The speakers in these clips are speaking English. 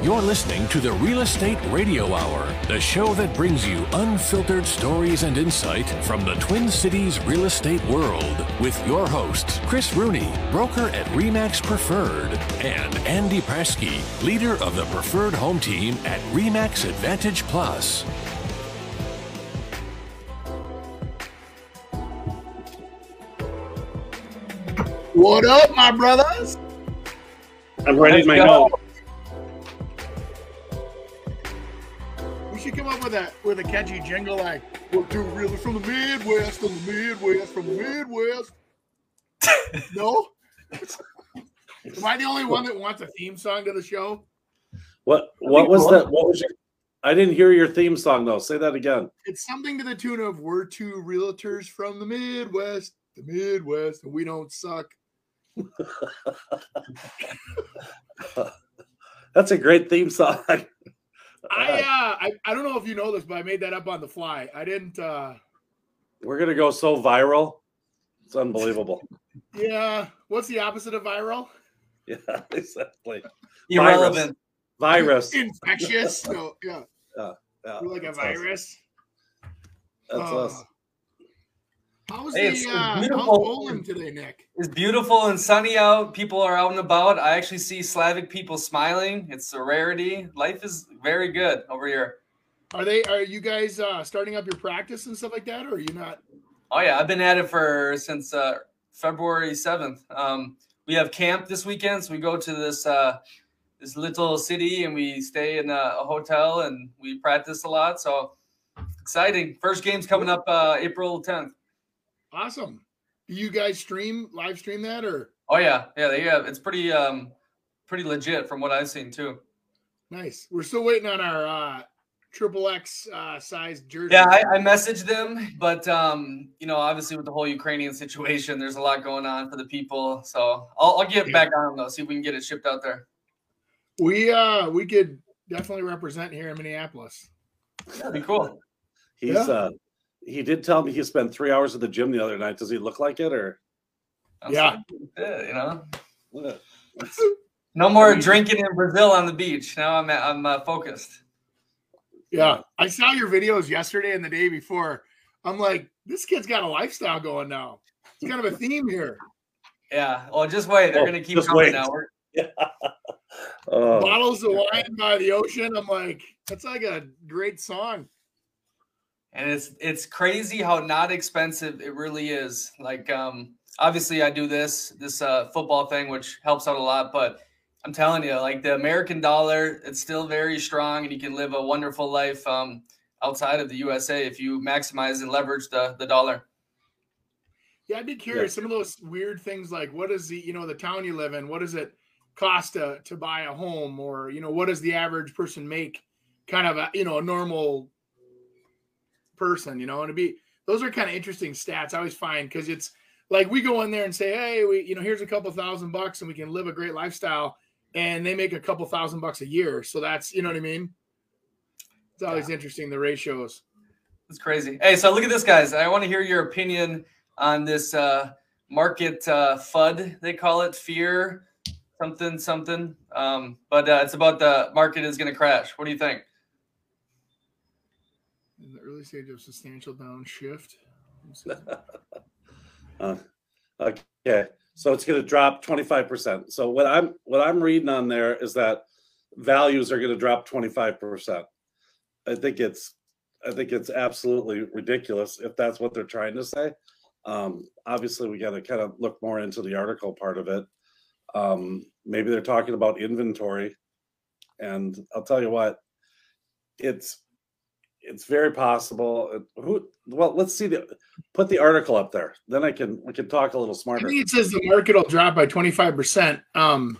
You're listening to the Real Estate Radio Hour, the show that brings you unfiltered stories and insight from the Twin Cities real estate world with your hosts, Chris Rooney, broker at REMAX Preferred, and Andy Prasky, leader of the Preferred Home Team at REMAX Advantage Plus. What up, my brothers? I'm writing my note. We should come up with a catchy jingle like "We're two reelers from the Midwest, from the Midwest, from the Midwest." no, am I the only one that wants a theme song to the show? What what was that? What was your I didn't hear your theme song though. Say that again. It's something to the tune of "We're two realtors from the Midwest, the Midwest, and we don't suck." That's a great theme song. I uh I, I don't know if you know this, but I made that up on the fly. I didn't uh We're gonna go so viral. It's unbelievable. yeah. What's the opposite of viral? yeah, exactly. Irrelevant. Virus. Infectious. so, yeah. Yeah, yeah, We're like a that's us. virus. That's Uh, us. How's Hey, it's the uh how's beautiful. bowling today, Nick? It's beautiful and sunny out. People are out and about. I actually see Slavic people smiling. It's a rarity. Life is very good over here. Are they are you guys uh starting up your practice and stuff like that, or are you not? Oh yeah, I've been at it for since uh, February seventh. Um, we have camp this weekend, so we go to this uh, this little city and we stay in a, a hotel and we practice a lot. So exciting! First game's coming up uh, April tenth. Awesome. Do you guys stream live stream that or Oh yeah, yeah, they have. It's pretty um, pretty legit from what I've seen too. nice? We're still waiting on our uh triple X uh size jersey. Yeah, I, I messaged them, but um, you know, obviously with the whole Ukrainian situation, there's a lot going on for the people. So I'll, I'll get Yeah. back on them though, see if we can get it shipped out there. we uh we could definitely represent here in Minneapolis. That'd be cool. He's Yeah. uh he did tell me he spent three hours at the gym the other night. Does he look like it or I'm Yeah. so- you know, no more drinking in Brazil on the beach. Now I'm I'm uh, focused. Yeah. I saw your videos yesterday and the day before. I'm like, this kid's got a lifestyle going now. It's kind of a theme here. Yeah. Well, just wait. They're Oh, gonna keep coming wait. now. We're, Oh, Bottles of wine by the ocean. I'm like, that's like a great song. And it's it's crazy how not expensive it really is like um obviously i do this this uh football thing which helps out a lot but i'm telling you like the american dollar it's still very strong and you can live a wonderful life um outside of the usa if you maximize and leverage the the dollar Yeah, I'd be curious. Some of those weird things like what is the you know the town you live in? What does it cost to to buy a home, or you know what does the average person make? Kind of a you know a normal person, you know, and to be those are kind of interesting stats. I always find because it's like we go in there and say, hey, we you know here's a couple thousand bucks and we can live a great lifestyle, and they make a couple thousand bucks a year. So that's you know what I mean. It's always interesting the ratios. it's crazy hey so look at this guys i want to hear your opinion on this uh market uh fud they call it fear something something um but uh, it's about the market is going to crash what do you think In the early stage of substantial downshift. Uh, okay, so it's going to drop 25%. So what I'm what I'm reading on there is that values are going to drop 25%. I think it's I think it's absolutely ridiculous if that's what they're trying to say. Um, obviously, we got to kind of look more into the article part of it. Um, maybe they're talking about inventory, and I'll tell you what, it's it's very possible. uh, Who? Well, let's see the put the article up there. Then I can we can talk a little I smarter. think it says the market will drop by 25%. Um,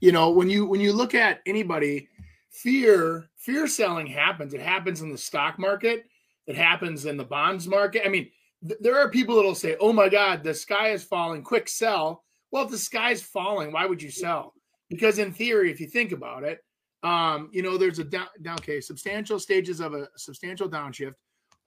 you know, when you when you look at anybody, fear, fear selling happens. It happens in the stock market, it happens in the bonds market. I mean, th- there are people that'll say, Oh my god, the sky is falling, quick sell. Well, if the sky's falling, why would you sell? Because in theory, if you think about it, um, you know, there's a down, down okay, substantial stages of a substantial downshift.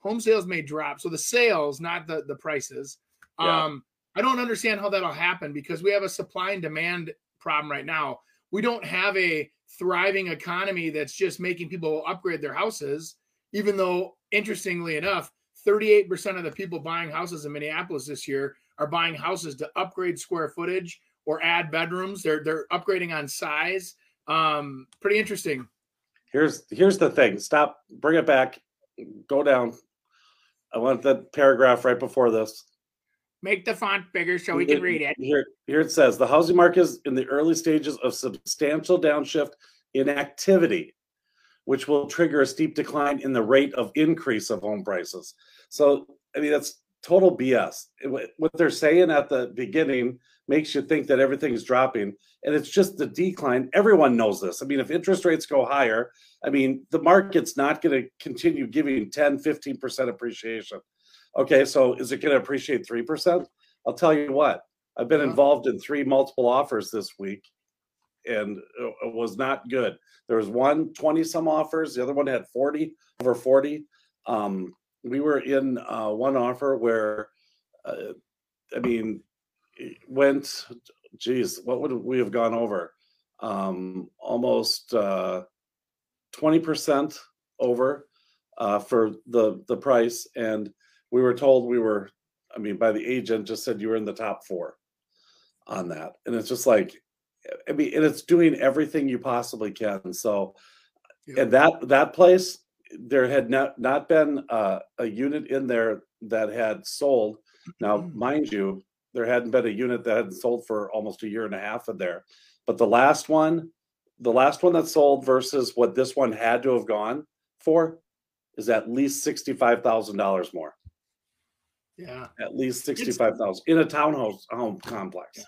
Home sales may drop. So the sales, not the the prices. Yeah. Um, I don't understand how that'll happen because we have a supply and demand problem right now. We don't have a thriving economy that's just making people upgrade their houses, even though, interestingly enough, 38% of the people buying houses in Minneapolis this year are buying houses to upgrade square footage or add bedrooms. They're they're upgrading on size. Um, pretty interesting. Here's here's the thing. Stop. Bring it back. Go down. I want the paragraph right before this. Make the font bigger so we can read it. Here, here it says the housing market is in the early stages of substantial downshift in activity, which will trigger a steep decline in the rate of increase of home prices. So, I mean, that's total BS. What they're saying at the beginning makes you think that everything's dropping, and it's just the decline. Everyone knows this. I mean, if interest rates go higher, I mean, the market's not going to continue giving 10, 15% appreciation. Okay, so is it going to appreciate 3%? I'll tell you what, I've been involved in three multiple offers this week, and it was not good. There was one 20 some offers, the other one had 40, over 40. Um, we were in uh, one offer where, uh, I mean, went, geez, what would we have gone over? Um, almost uh, 20% over uh, for the the price, and we were told we were. I mean, by the agent, just said you were in the top four on that, and it's just like, I mean, and it's doing everything you possibly can. So, yeah. and that that place, there had not not been uh, a unit in there that had sold. Now, mm-hmm. mind you, there hadn't been a unit that hadn't sold for almost a year and a half in there. But the last one, the last one that sold versus what this one had to have gone for is at least sixty-five thousand dollars more. Yeah, at least sixty-five thousand in a townhouse home complex. Yeah.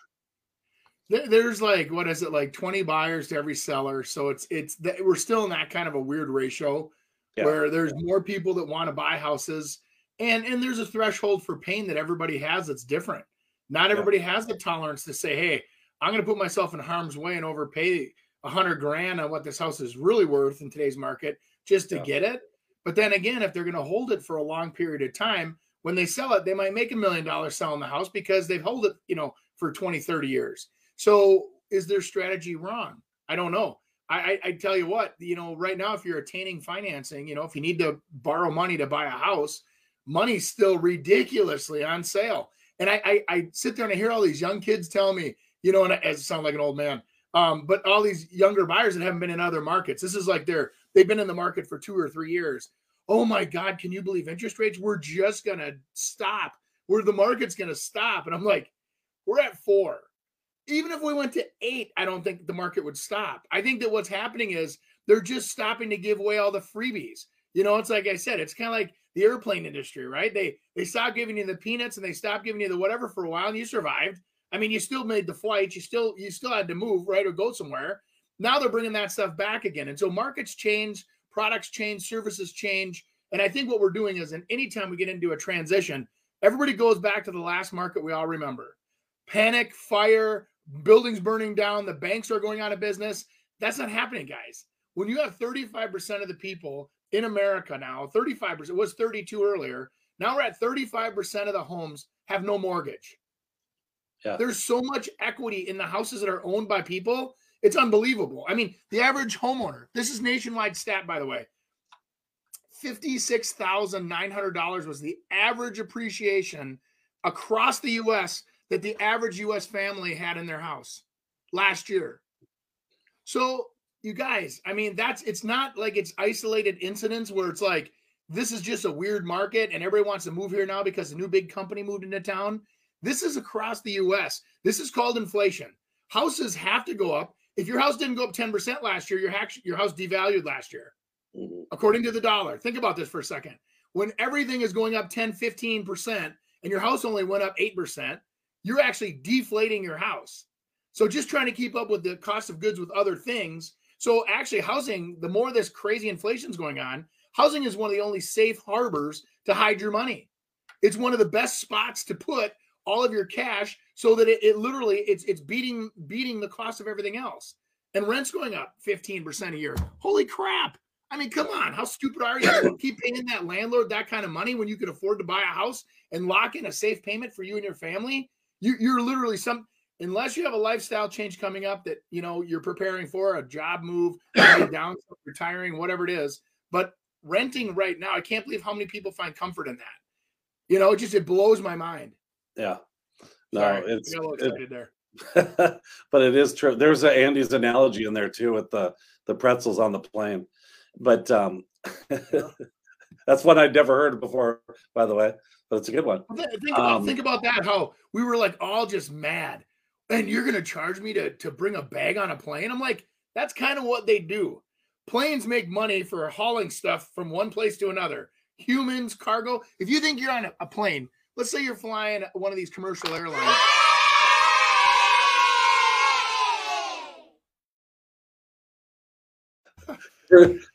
There's like what is it like twenty buyers to every seller, so it's it's we're still in that kind of a weird ratio yeah. where there's more people that want to buy houses, and and there's a threshold for pain that everybody has that's different. Not everybody yeah. has the tolerance to say, "Hey, I'm going to put myself in harm's way and overpay a hundred grand on what this house is really worth in today's market just to yeah. get it." But then again, if they're going to hold it for a long period of time, when they sell it, they might make a million dollars selling the house because they've held it, you know, for 20, 30 years. So is their strategy wrong? I don't know. I, I, tell you what, you know, right now, if you're attaining financing, you know, if you need to borrow money to buy a house, money's still ridiculously on sale. And I, I, I sit there and I hear all these young kids tell me, you know, and I, I sound like an old man, um, but all these younger buyers that haven't been in other markets, this is like they're they've been in the market for two or three years. Oh my God, can you believe interest rates? We're just gonna stop. Where the market's gonna stop. And I'm like, we're at four. Even if we went to eight, I don't think the market would stop. I think that what's happening is they're just stopping to give away all the freebies. You know, it's like I said, it's kind of like the airplane industry, right? They they stopped giving you the peanuts and they stopped giving you the whatever for a while, and you survived. I mean, you still made the flight, you still you still had to move, right, or go somewhere. Now they're bringing that stuff back again, and so markets change, products change, services change, and I think what we're doing is, in anytime we get into a transition, everybody goes back to the last market we all remember: panic, fire, buildings burning down, the banks are going out of business. That's not happening, guys. When you have 35% of the people in America now, 35%, it was 32 earlier. Now we're at 35% of the homes have no mortgage. Yeah. There's so much equity in the houses that are owned by people. It's unbelievable. I mean, the average homeowner, this is nationwide stat, by the way. $56,900 was the average appreciation across the US that the average US family had in their house last year. So you guys, I mean, that's it's not like it's isolated incidents where it's like this is just a weird market and everybody wants to move here now because a new big company moved into town. This is across the US. This is called inflation. Houses have to go up. If your house didn't go up 10% last year, your house, your house devalued last year, mm-hmm. according to the dollar. Think about this for a second. When everything is going up 10, 15%, and your house only went up 8%, you're actually deflating your house. So just trying to keep up with the cost of goods with other things so actually, housing, the more this crazy inflation is going on, housing is one of the only safe harbors to hide your money. It's one of the best spots to put all of your cash so that it, it literally it's it's beating beating the cost of everything else. And rent's going up 15% a year. Holy crap. I mean, come on. How stupid are you? Keep paying that landlord that kind of money when you can afford to buy a house and lock in a safe payment for you and your family. You, you're literally some unless you have a lifestyle change coming up that you know you're preparing for a job move, down, retiring, whatever it is. But renting right now, I can't believe how many people find comfort in that. You know, it just it blows my mind. Yeah. No, Sorry, it's I got a little it- there. but it is true. There's a Andy's analogy in there too with the the pretzels on the plane. But um that's one I'd never heard before, by the way. But it's a good one. Think about Um, think about that. How we were like all just mad, and you're gonna charge me to to bring a bag on a plane? I'm like, that's kind of what they do. Planes make money for hauling stuff from one place to another. Humans, cargo. If you think you're on a, a plane, let's say you're flying one of these commercial airlines.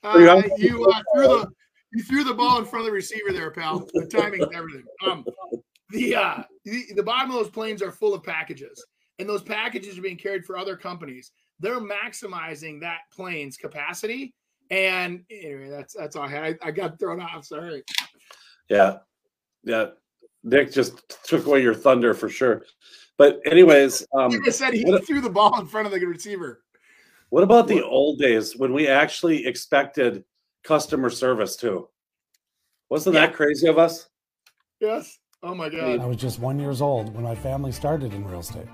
Uh, you uh, threw the you threw the ball in front of the receiver there, pal. The timing and everything. Um, the uh, the, the bottom of those planes are full of packages, and those packages are being carried for other companies. They're maximizing that plane's capacity. And anyway, that's that's all I had. I, I got thrown off. Sorry. Yeah. Yeah. Nick just took away your thunder for sure. But anyways, um He just said he what- threw the ball in front of the receiver. what about the old days when we actually expected customer service too? Wasn't Yeah. that crazy of us? Yes. Oh my God. I was just one years old when my family started in real estate,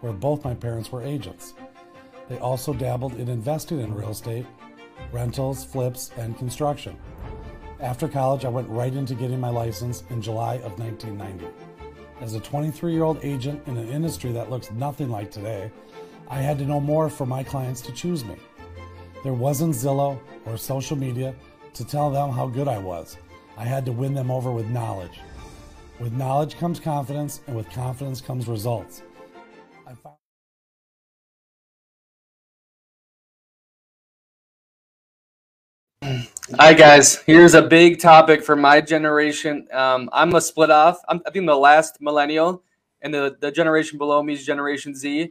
where both my parents were agents. They also dabbled in investing in real estate, rentals, flips, and construction. After college, I went right into getting my license in July of 1990. As a 23 year old agent in an industry that looks nothing like today, I had to know more for my clients to choose me. There wasn't Zillow or social media to tell them how good I was. I had to win them over with knowledge. With knowledge comes confidence, and with confidence comes results. Hi guys, here's a big topic for my generation. Um, I'm a split off. I'm, I think the last millennial, and the the generation below me is Generation Z.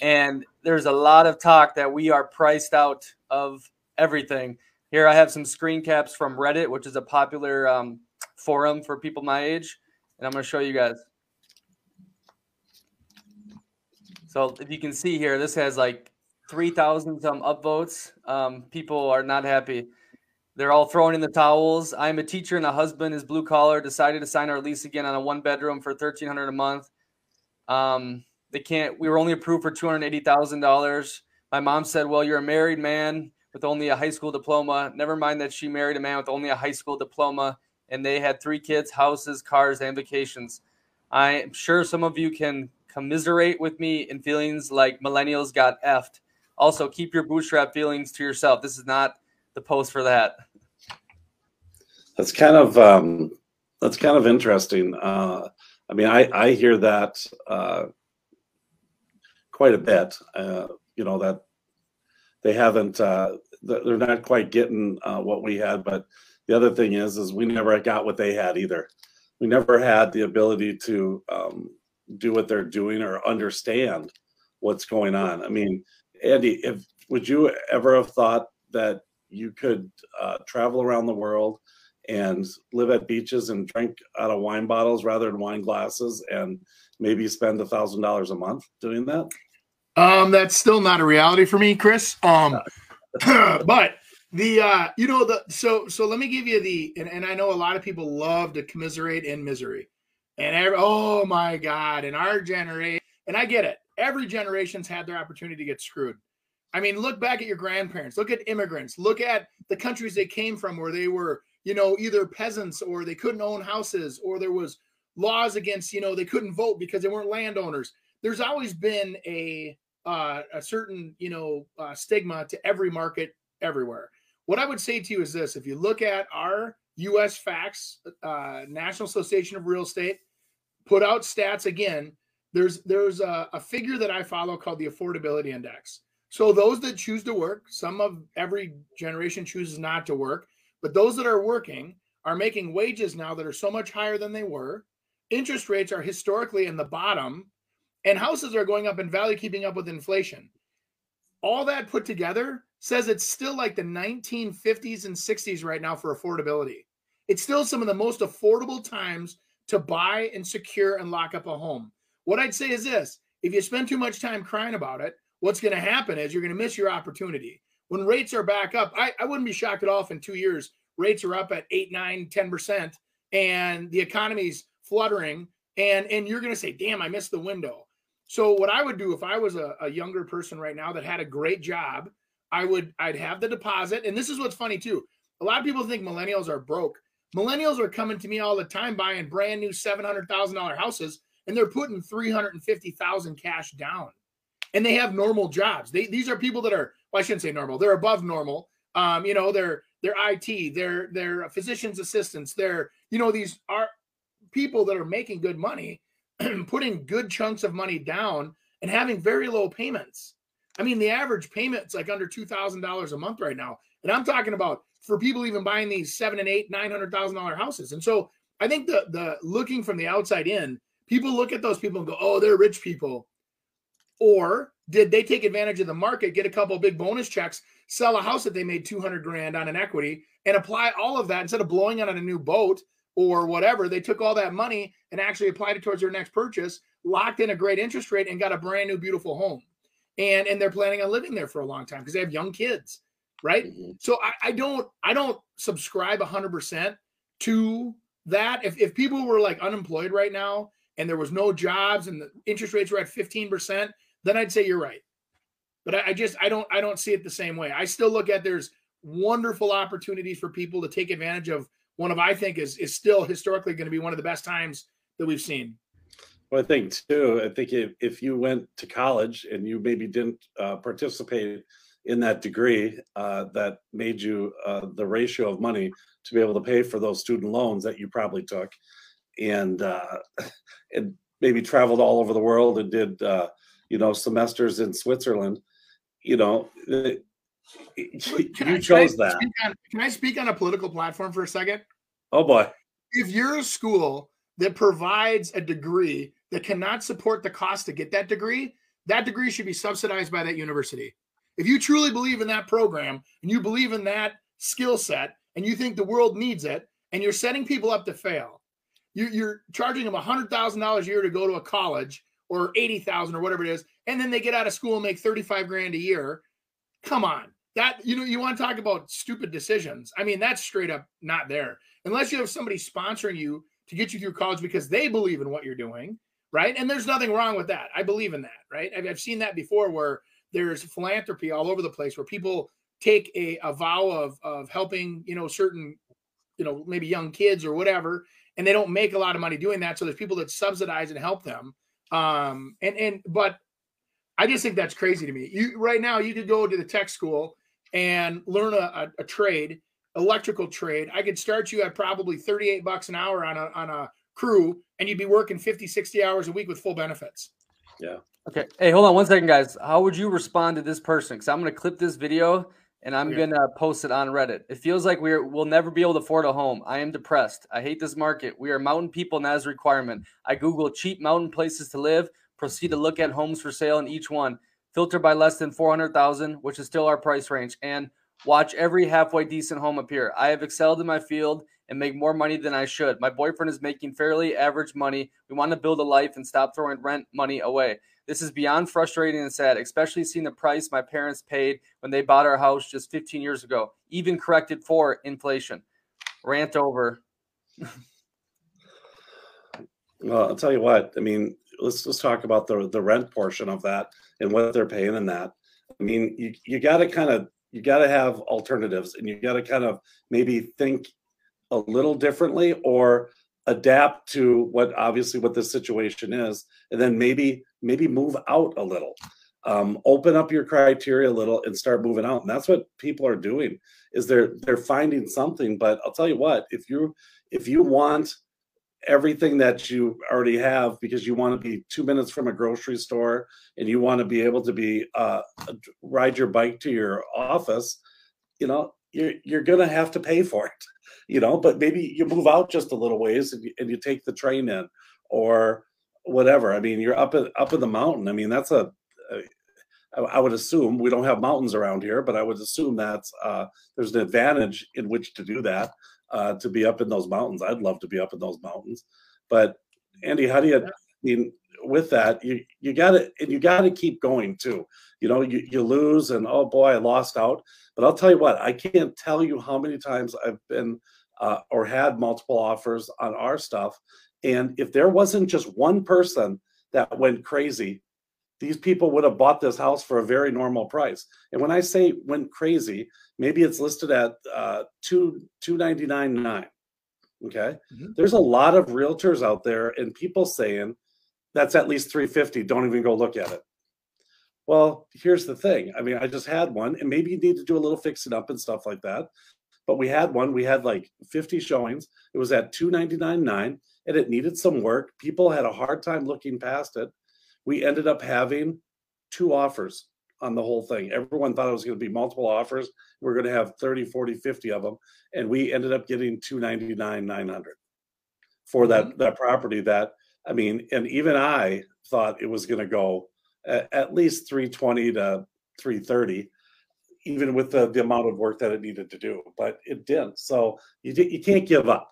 And there's a lot of talk that we are priced out of everything. Here I have some screen caps from Reddit, which is a popular um, forum for people my age, and I'm going to show you guys. So if you can see here, this has like 3,000 some upvotes. Um, people are not happy. They're all throwing in the towels. I'm a teacher and a husband is blue collar. Decided to sign our lease again on a one bedroom for thirteen hundred a month. Um, they can't. We were only approved for two hundred eighty thousand dollars. My mom said, "Well, you're a married man with only a high school diploma. Never mind that she married a man with only a high school diploma, and they had three kids, houses, cars, and vacations." I'm sure some of you can commiserate with me in feelings like millennials got effed. Also, keep your bootstrap feelings to yourself. This is not the post for that. That's kind of um, that's kind of interesting. Uh, I mean, I I hear that uh, quite a bit. Uh, you know that they haven't. Uh, they're not quite getting uh, what we had. But the other thing is, is we never got what they had either. We never had the ability to um, do what they're doing or understand what's going on. I mean, Andy, if would you ever have thought that you could uh, travel around the world and live at beaches and drink out of wine bottles rather than wine glasses and maybe spend a thousand dollars a month doing that Um, that's still not a reality for me, Chris. Um, but the uh, you know the so so let me give you the and, and I know a lot of people love to commiserate in misery, and every, oh my god, in our generation, and I get it. Every generation's had their opportunity to get screwed. I mean, look back at your grandparents. Look at immigrants. Look at the countries they came from, where they were, you know, either peasants or they couldn't own houses, or there was laws against, you know, they couldn't vote because they weren't landowners. There's always been a uh, a certain, you know, uh, stigma to every market everywhere. What I would say to you is this: if you look at our U.S. facts, uh, National Association of Real Estate put out stats again. There's there's a, a figure that I follow called the affordability index. So those that choose to work, some of every generation chooses not to work, but those that are working are making wages now that are so much higher than they were. Interest rates are historically in the bottom, and houses are going up in value, keeping up with inflation. All that put together says it's still like the 1950s and 60s right now for affordability. It's still some of the most affordable times to buy and secure and lock up a home. What I'd say is this if you spend too much time crying about it, what's going to happen is you're going to miss your opportunity. When rates are back up, I, I wouldn't be shocked at all if in two years rates are up at eight, nine, 10%, and the economy's fluttering, and, and you're going to say, damn, I missed the window. So what I would do if I was a, a younger person right now that had a great job, I would I'd have the deposit. And this is what's funny too. A lot of people think millennials are broke. Millennials are coming to me all the time buying brand new $700,000 houses and they're putting 350,000 cash down. And they have normal jobs. They, these are people that are well, I shouldn't say normal. They're above normal. Um, you know, they're they're IT, they're they're physician's assistants, they're you know these are people that are making good money, putting good chunks of money down and having very low payments. I mean, the average payment's like under two thousand dollars a month right now, and I'm talking about for people even buying these seven and eight, nine hundred thousand dollar houses. And so I think the the looking from the outside in, people look at those people and go, "Oh, they're rich people," or did they take advantage of the market, get a couple big bonus checks, sell a house that they made two hundred grand on an equity, and apply all of that instead of blowing it on a new boat or whatever? They took all that money and actually applied it towards their next purchase, locked in a great interest rate, and got a brand new beautiful home. And and they're planning on living there for a long time because they have young kids right? Mm-hmm. So I, I, don't I don't subscribe 100% to that. If if people were like unemployed right now and there was no jobs and the interest rates were at 15%, then I'd say you're right. But I, I just I don't I don't see it the same way. I still look at there's wonderful opportunities for people to take advantage of one of I think is is still historically going to be one of the best times that we've seen. Well, I think too. I think if, if you went to college and you maybe didn't uh, participate in that degree uh, that made you uh, the ratio of money to be able to pay for those student loans that you probably took and uh, and maybe traveled all over the world and did uh, you know semesters in Switzerland you know it, can you I, chose can that on, can I speak on a political platform for a second oh boy if you're a school that provides a degree that cannot support the cost to get that degree that degree should be subsidized by that university if you truly believe in that program and you believe in that skill set and you think the world needs it and you're setting people up to fail, you're, charging them $100,000 a year to go to a college or 80,000 or whatever it is, and then they get out of school and make 35 grand a year. Come on. That you know, you want to talk about stupid decisions. I mean, that's straight up not there. Unless you have somebody sponsoring you to get you through college because they believe in what you're doing, right? And there's nothing wrong with that. I believe in that, right? I've, I've seen that before where there's philanthropy all over the place where people take a, a vow of of helping you know certain you know maybe young kids or whatever and they don't make a lot of money doing that so there's people that subsidize and help them um and and but i just think that's crazy to me you right now you could go to the tech school and learn a, a, a trade electrical trade i could start you at probably 38 bucks an hour on a on a crew and you'd be working 50 60 hours a week with full benefits yeah Okay. Hey, hold on one second, guys. How would you respond to this person? Because I'm going to clip this video and I'm going to post it on Reddit. It feels like we're we'll never be able to afford a home. I am depressed. I hate this market. We are mountain people, and that is a requirement. I Google cheap mountain places to live. Proceed to look at homes for sale in each one. Filter by less than four hundred thousand, which is still our price range, and watch every halfway decent home appear. I have excelled in my field and make more money than I should. My boyfriend is making fairly average money. We want to build a life and stop throwing rent money away. This is beyond frustrating and sad, especially seeing the price my parents paid when they bought our house just 15 years ago, even corrected for inflation. Rant over. well, I'll tell you what. I mean, let's let's talk about the the rent portion of that and what they're paying in that. I mean, you you got to kind of you got to have alternatives, and you got to kind of maybe think a little differently or adapt to what obviously what the situation is, and then maybe maybe move out a little. Um, open up your criteria a little and start moving out. And that's what people are doing is they're they're finding something. But i'll tell you what if you if you want everything that you already have because you want to be two minutes from a grocery store and you want to be able to be uh, ride your bike to your office you know you're you're gonna have to pay for it you know but maybe you move out just a little ways and you, and you take the train in or whatever. I mean, you're up at, up in the mountain. I mean, that's a, I would assume we don't have mountains around here, but I would assume that uh, there's an advantage in which to do that uh, to be up in those mountains. I'd love to be up in those mountains, but Andy, how do you I mean, with that, you you got to and you got to keep going too. You know, you, you lose and oh boy, I lost out. But I'll tell you what, I can't tell you how many times I've been uh, or had multiple offers on our stuff, and if there wasn't just one person that went crazy, these people would have bought this house for a very normal price. And when I say went crazy, maybe it's listed at uh, two two ninety nine nine. Okay, mm-hmm. there's a lot of realtors out there and people saying that's at least 350. Don't even go look at it. Well, here's the thing. I mean, I just had one, and maybe you need to do a little fixing up and stuff like that. But we had one. We had like 50 showings. It was at 299.9 and it needed some work. People had a hard time looking past it. We ended up having two offers on the whole thing. Everyone thought it was going to be multiple offers. We are going to have 30, 40, 50 of them. And we ended up getting 299, 900 for that, mm-hmm. that property that I mean, and even I thought it was going to go at, at, least 320 to 330, even with the, the amount of work that it needed to do, but it didn't. So you, you can't give up.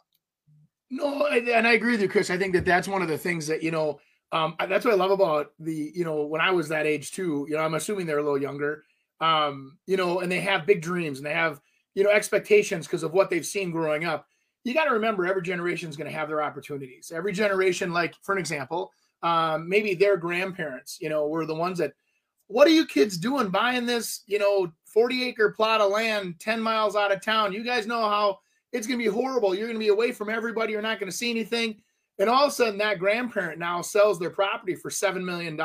No, and I agree with you, Chris. I think that that's one of the things that, you know, um, that's what I love about the, you know, when I was that age too, you know, I'm assuming they're a little younger, um, you know, and they have big dreams and they have, you know, expectations because of what they've seen growing up you got to remember every generation is going to have their opportunities. Every generation, like for an example, um, maybe their grandparents, you know, were the ones that, what are you kids doing buying this, you know, 40 acre plot of land 10 miles out of town? You guys know how it's going to be horrible. You're going to be away from everybody. You're not going to see anything. And all of a sudden, that grandparent now sells their property for $7 million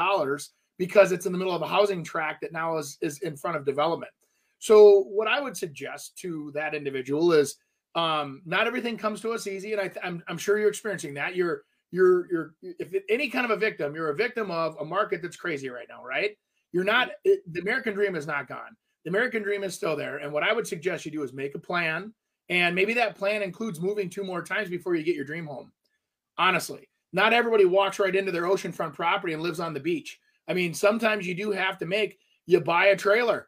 because it's in the middle of a housing tract that now is, is in front of development. So, what I would suggest to that individual is um, not everything comes to us easy, and I, I'm, I'm sure you're experiencing that. You're you're you're if any kind of a victim, you're a victim of a market that's crazy right now, right? You're not it, the American dream is not gone. The American dream is still there, and what I would suggest you do is make a plan, and maybe that plan includes moving two more times before you get your dream home. Honestly, not everybody walks right into their oceanfront property and lives on the beach. I mean, sometimes you do have to make you buy a trailer.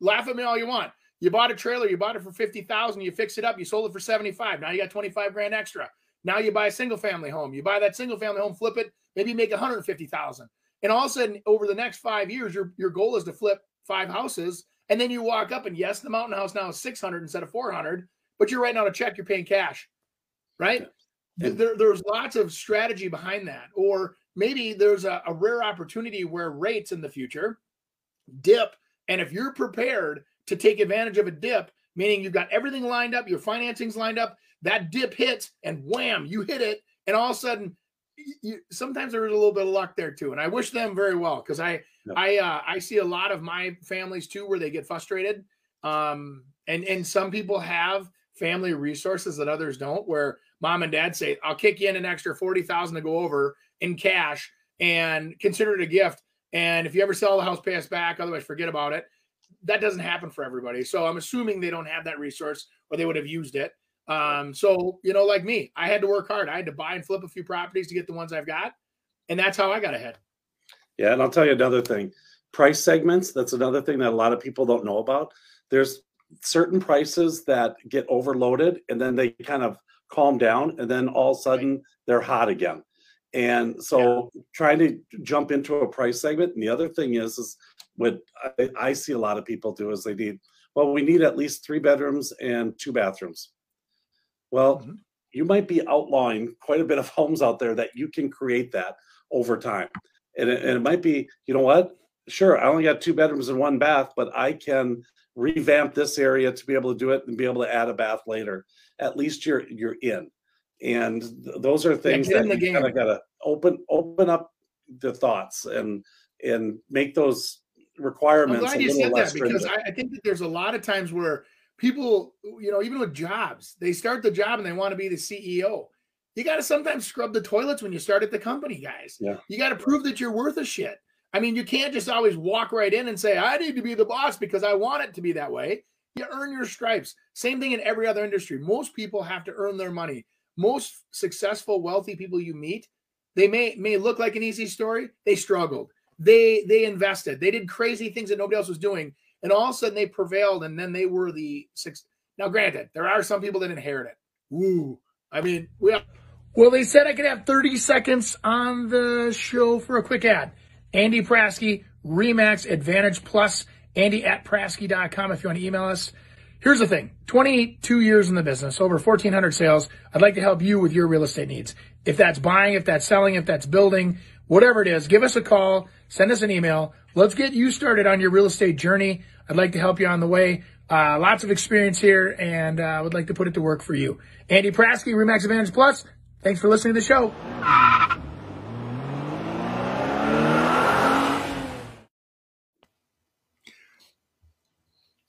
Laugh at me all you want. You bought a trailer, you bought it for 50,000, you fix it up, you sold it for 75. Now you got 25 grand extra. Now you buy a single family home. You buy that single family home, flip it, maybe make 150,000. And all of a sudden over the next 5 years your your goal is to flip five houses and then you walk up and yes, the mountain house now is 600 instead of 400, but you're writing out a check, you're paying cash. Right? There, there's lots of strategy behind that. Or maybe there's a, a rare opportunity where rates in the future dip and if you're prepared to take advantage of a dip, meaning you've got everything lined up, your financing's lined up, that dip hits and wham, you hit it, and all of a sudden, you, sometimes there is a little bit of luck there too. And I wish them very well because I I uh, I see a lot of my families too where they get frustrated, um, and and some people have family resources that others don't. Where mom and dad say, "I'll kick you in an extra forty thousand to go over in cash and consider it a gift." And if you ever sell the house, pay us back. Otherwise, forget about it that doesn't happen for everybody. So I'm assuming they don't have that resource or they would have used it. Um, so you know, like me, I had to work hard. I had to buy and flip a few properties to get the ones I've got, and that's how I got ahead. Yeah, and I'll tell you another thing: price segments. That's another thing that a lot of people don't know about. There's certain prices that get overloaded, and then they kind of calm down, and then all of a sudden they're hot again. And so, yeah. trying to jump into a price segment. And the other thing is, is what I, I, see a lot of people do is they need, well, we need at least three bedrooms and two bathrooms. Well, mm-hmm. you might be outlawing quite a bit of homes out there that you can create that over time. And it, and it might be, you know what? Sure, I only got two bedrooms and one bath, but I can revamp this area to be able to do it and be able to add a bath later. At least you're you're in. And th- those are things that you kind of got to open open up the thoughts and and make those requirements. I'm glad you said that because I, I, think that there's a lot of times where people, you know, even with jobs, they start the job and they want to be the CEO. You got to sometimes scrub the toilets when you start at the company, guys. Yeah. You got to prove that you're worth a shit. I mean, you can't just always walk right in and say, I need to be the boss because I want it to be that way. You earn your stripes. Same thing in every other industry. Most people have to earn their money. Most successful, wealthy people you meet, they may may look like an easy story. They struggled they they invested. They did crazy things that nobody else was doing, and all of a sudden they prevailed, and then they were the six. Now, granted, there are some people that inherit it. Woo! I mean, we. Have- Well, they said I could have 30 seconds on the show for a quick ad. Andy Prasky, Remax Advantage Plus, Andy at Prasky.com if you want to email us. Here's the thing 22 years in the business, over 1,400 sales. I'd like to help you with your real estate needs. If that's buying, if that's selling, if that's building, whatever it is, give us a call, send us an email. Let's get you started on your real estate journey. I'd like to help you on the way. Uh, lots of experience here and I uh, would like to put it to work for you. Andy Prasky, Remax Advantage Plus. Thanks for listening to the show.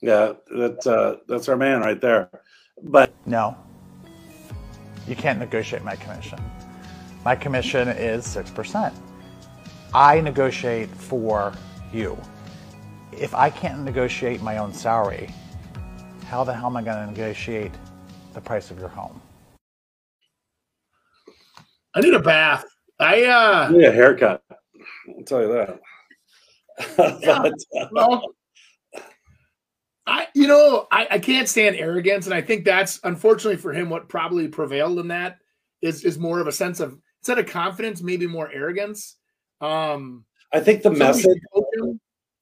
Yeah, that's uh, that's our man right there. But no, you can't negotiate my commission. My commission is six percent. I negotiate for you. If I can't negotiate my own salary, how the hell am I going to negotiate the price of your home? I need a bath. I uh I need a haircut. I'll tell you that. yeah, but, uh, well, I you know, I, I can't stand arrogance, and I think that's unfortunately for him what probably prevailed in that is is more of a sense of instead of confidence, maybe more arrogance. Um I think the message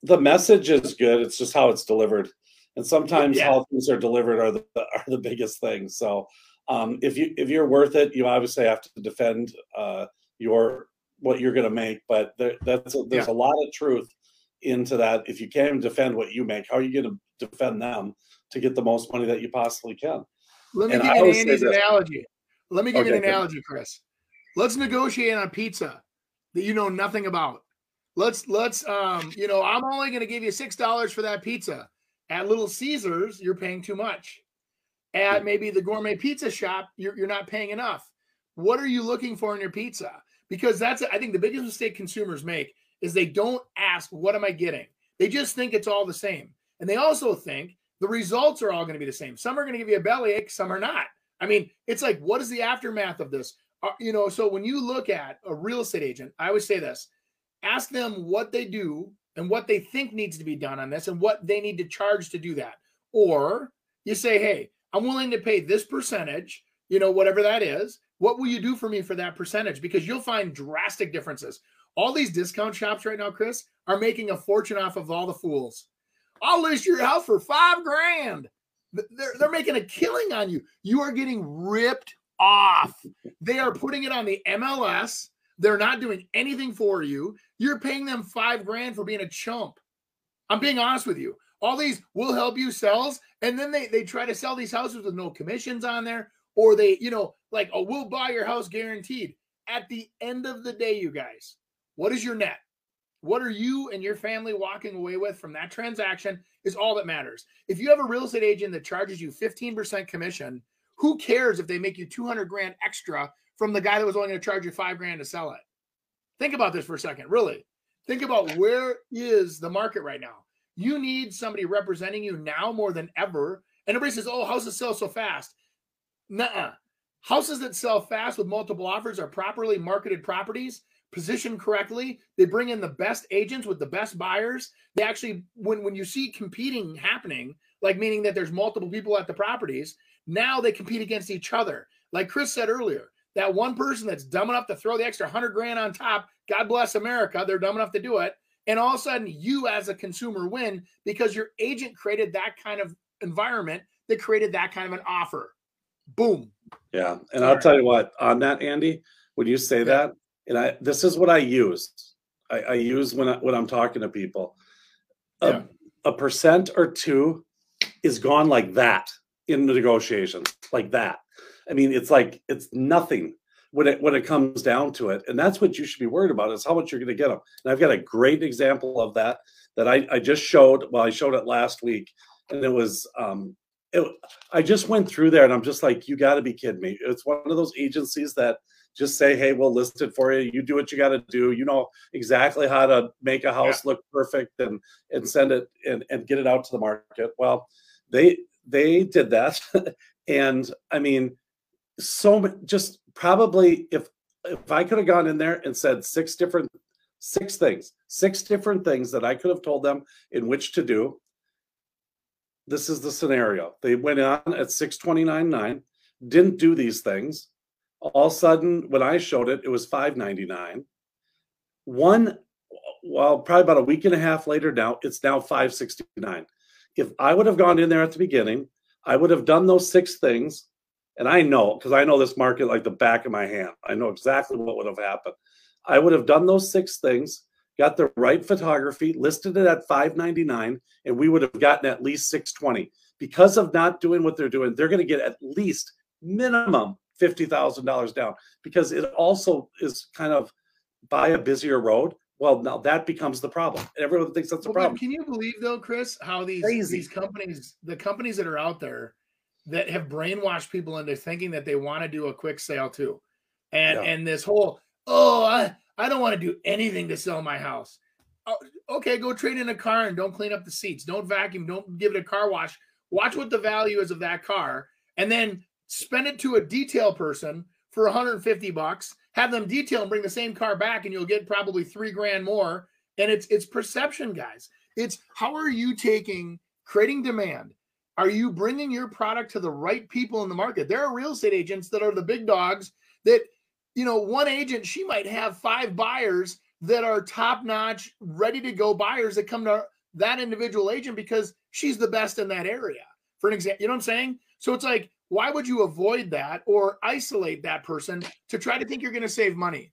the message is good. It's just how it's delivered. And sometimes yeah. how things are delivered are the are the biggest thing. So um, if you if you're worth it, you obviously have to defend uh, your what you're going to make. But there, that's a, there's yeah. a lot of truth into that. If you can't defend what you make, how are you going to defend them to get the most money that you possibly can? Let me and give you Andy's analogy. Let me give okay, you an analogy, Chris. Let's negotiate on a pizza that you know nothing about. Let's let's um, you know, I'm only going to give you six dollars for that pizza. At Little Caesars, you're paying too much at maybe the gourmet pizza shop, you're, you're not paying enough. What are you looking for in your pizza? Because that's, I think, the biggest mistake consumers make is they don't ask, What am I getting? They just think it's all the same. And they also think the results are all going to be the same. Some are going to give you a bellyache, some are not. I mean, it's like, what is the aftermath of this? Uh, you know, so when you look at a real estate agent, I always say this ask them what they do and what they think needs to be done on this and what they need to charge to do that. Or you say, hey, I'm willing to pay this percentage, you know, whatever that is. What will you do for me for that percentage? Because you'll find drastic differences. All these discount shops right now, Chris, are making a fortune off of all the fools. I'll list your house for five grand. They're, they're making a killing on you. You are getting ripped off. They are putting it on the MLS. They're not doing anything for you. You're paying them five grand for being a chump. I'm being honest with you all these will help you sells and then they they try to sell these houses with no commissions on there or they you know like oh we'll buy your house guaranteed at the end of the day you guys what is your net? What are you and your family walking away with from that transaction is all that matters. If you have a real estate agent that charges you 15% commission who cares if they make you 200 grand extra from the guy that was only going to charge you 5 grand to sell it? Think about this for a second really. Think about where is the market right now? You need somebody representing you now more than ever. And everybody says, oh, houses sell so fast. Nuh Houses that sell fast with multiple offers are properly marketed properties, positioned correctly. They bring in the best agents with the best buyers. They actually, when, when you see competing happening, like meaning that there's multiple people at the properties, now they compete against each other. Like Chris said earlier, that one person that's dumb enough to throw the extra hundred grand on top, God bless America, they're dumb enough to do it and all of a sudden, you as a consumer win because your agent created that kind of environment that created that kind of an offer. Boom. Yeah. And I'll tell you what, on that, Andy, when you say yeah. that, and I this is what I use. I, I use when I, when I'm talking to people. A, yeah. a percent or two is gone like that in the negotiations, like that. I mean, it's like it's nothing when it when it comes down to it and that's what you should be worried about is how much you're going to get them and i've got a great example of that that i, I just showed well i showed it last week and it was um it, i just went through there and i'm just like you got to be kidding me it's one of those agencies that just say hey we'll list it for you you do what you got to do you know exactly how to make a house yeah. look perfect and and send it and, and get it out to the market well they they did that and i mean so just probably if if I could have gone in there and said six different six things, six different things that I could have told them in which to do. This is the scenario. They went on at 629.9, didn't do these things. All of a sudden, when I showed it, it was five ninety nine. One, well, probably about a week and a half later now, it's now five sixty nine. If I would have gone in there at the beginning, I would have done those six things, and I know because I know this market like the back of my hand. I know exactly what would have happened. I would have done those six things, got the right photography, listed it at 599, and we would have gotten at least 620. Because of not doing what they're doing, they're going to get at least minimum $50,000 down because it also is kind of buy a busier road. Well, now that becomes the problem. Everyone thinks that's a Well, problem. can you believe though, Chris, how these Crazy. these companies, the companies that are out there that have brainwashed people into thinking that they want to do a quick sale too. And Yeah. and this whole, oh, I, I don't want to do anything to sell my house. Oh, okay, go trade in a car and don't clean up the seats. Don't vacuum, don't give it a car wash. Watch what the value is of that car and then spend it to a detail person for 150 bucks. Have them detail and bring the same car back and you'll get probably 3 grand more. And it's it's perception guys. It's how are you taking creating demand? Are you bringing your product to the right people in the market? There are real estate agents that are the big dogs that you know one agent she might have five buyers that are top notch ready to go buyers that come to that individual agent because she's the best in that area. For an example you know what i'm saying? So it's like why would you avoid that or isolate that person to try to think you're going to save money?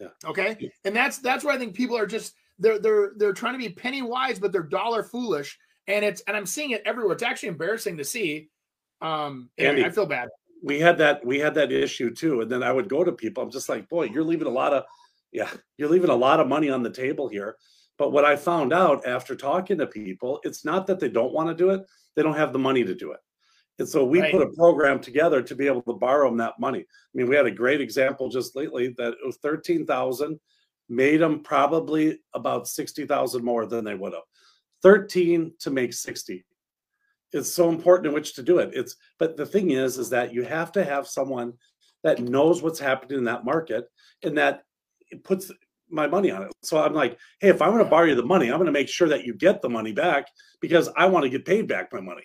Yeah. okay? And that's that's where i think people are just they're they're they're trying to be penny wise but they're dollar foolish. And it's and i'm seeing it everywhere. It's actually embarrassing to see. Um and Andy. i feel bad. we had that we had that issue too. And then i would go to people. I'm just like boy you're leaving a lot of yeah you're leaving a lot of money on the table here. But what i found out after talking to people it's not that they don't want to do it. They don't have the money to do it and so we Right. put a program together to be able to borrow them that money. I mean we had a great example just lately that it was 13000 made them probably about 60000 more than they would have. 13 to make 60 it's so important in which to do it. It's but the thing is is that you have to have someone that knows what's happening in that market and that it puts my money on it. So i'm like hey if i'm going to borrow you the money i'm going to make sure that you get the money back because i want to get paid back my money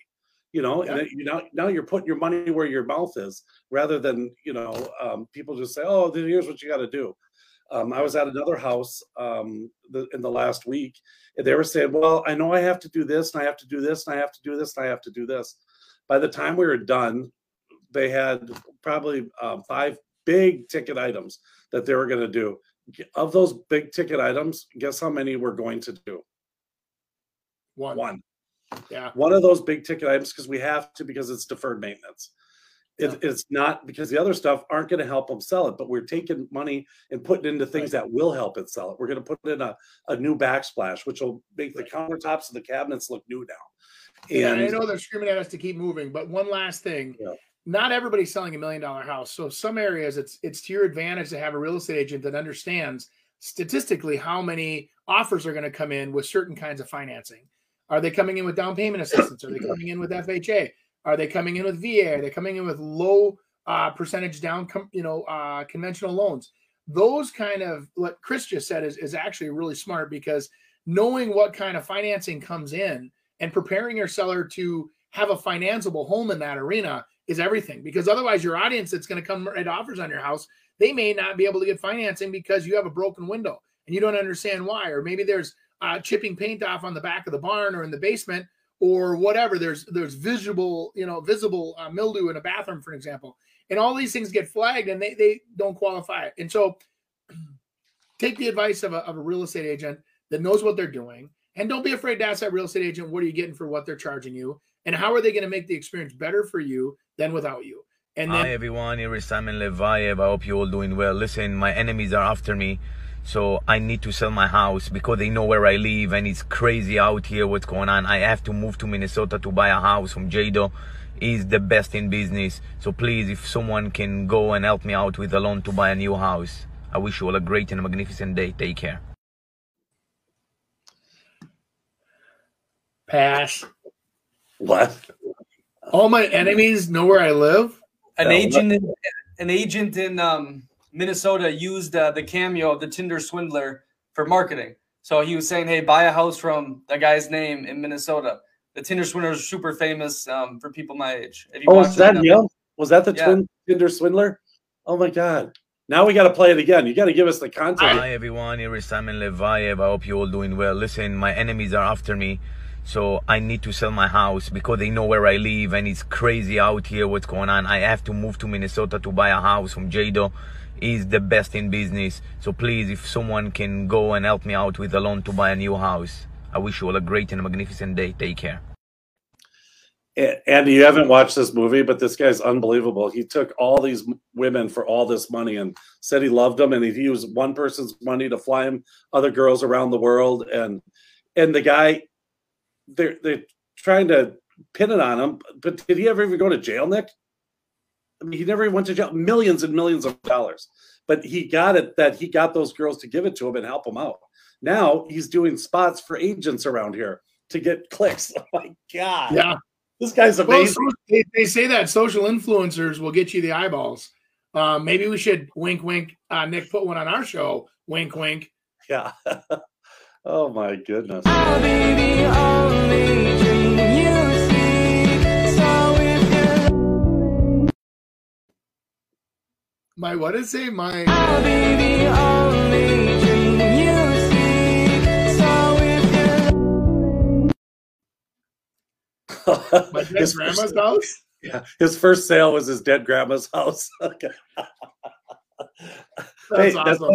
you know and Yeah. then, you know now you're putting your money where your mouth is rather than you know um, people just say oh here's what you got to do um, i was at another house um, the, in the last week and they were saying, Well, I know I have to do this, and I have to do this, and I have to do this, and I have to do this. By the time we were done, they had probably um, five big ticket items that they were going to do. Of those big ticket items, guess how many we're going to do? one, One. Yeah One of those big ticket items because we have to because it's deferred maintenance. It, It's not because the other stuff aren't going to help them sell it, but we're taking money and putting it into things that will help it sell it. We're going to put in a, a new backsplash, which will make the countertops and the cabinets look new now. Yeah, And I know they're screaming at us to keep moving, but one last thing. Yeah. Not everybody's selling a million dollar house. So some areas it's it's to your advantage to have a real estate agent that understands statistically how many offers are going to come in with certain kinds of financing. Are they coming in with down payment assistance? Are they coming in with FHA? Are they coming in with VA? Are they coming in with low uh, percentage down, com- you know, uh, conventional loans? Those kind of what Chris just said is, is actually really smart because knowing what kind of financing comes in and preparing your seller to have a financeable home in that arena is everything because otherwise your audience that's going to come write offers on your house they may not be able to get financing because you have a broken window and you don't understand why or maybe there's uh, chipping paint off on the back of the barn or in the basement or whatever. There's there's visible you know visible uh, mildew in a bathroom for example. And all these things get flagged and they they don't qualify. And so take the advice of a, of a real estate agent that knows what they're doing. And don't be afraid to ask that real estate agent what are you getting for what they're charging you? And how are they going to make the experience better for you than without you? And then Hi everyone, here is Simon Leviev. I hope you're all doing well. Listen, my enemies are after me, so I need to sell my house because they know where I live and it's crazy out here what's going on. I have to move to Minnesota to buy a house from Jado. He's the best in business. So please, if someone can go and help me out with a loan to buy a new house, I wish you all a great and magnificent day. Take care. pass what? all my enemies know where i live An agent, in, an agent in um, Minnesota used uh, the cameo of the Tinder swindler for marketing. So he was saying, "Hey, buy a house from the guy's name in Minnesota." The Tinder swindler is super famous um, for people my age. You Oh, was that him? Was that the Yeah. twin Tinder swindler? Oh my god. Now we got to play it again. You got to give us the content. Hi everyone, here is Simon Leviev. I hope you all doing well. Listen, my enemies are after me, so I need to sell my house because they know where I live and it's crazy out here what's going on. I have to move to Minnesota to buy a house from Jado. He's the best in business. So please, if someone can go and help me out with a loan to buy a new house, I wish you all a great and magnificent day. Take care. Andy, you haven't watched this movie, but this guy's unbelievable. He took all these women for all this money and said he loved them, and he used one person's money to fly him other girls around the world. And and the guy, they're they're trying to pin it on him. But did he ever even go to jail, Nick? I mean, he never even went to jail. Millions and millions of dollars, but he got it that he got those girls to give it to him and help him out. Now he's doing spots for agents around here to get clicks. Oh my god! Yeah. This guy's amazing. Well, so they, they, say that social influencers will get you the eyeballs. Uh, maybe we should wink, wink. Uh, Nick put one on our show. Wink, wink. Yeah. oh my goodness. My what is it? My. My dead His grandma's first- house. Yeah, his first sale was his dead grandma's house. Okay. That's Hey, awesome.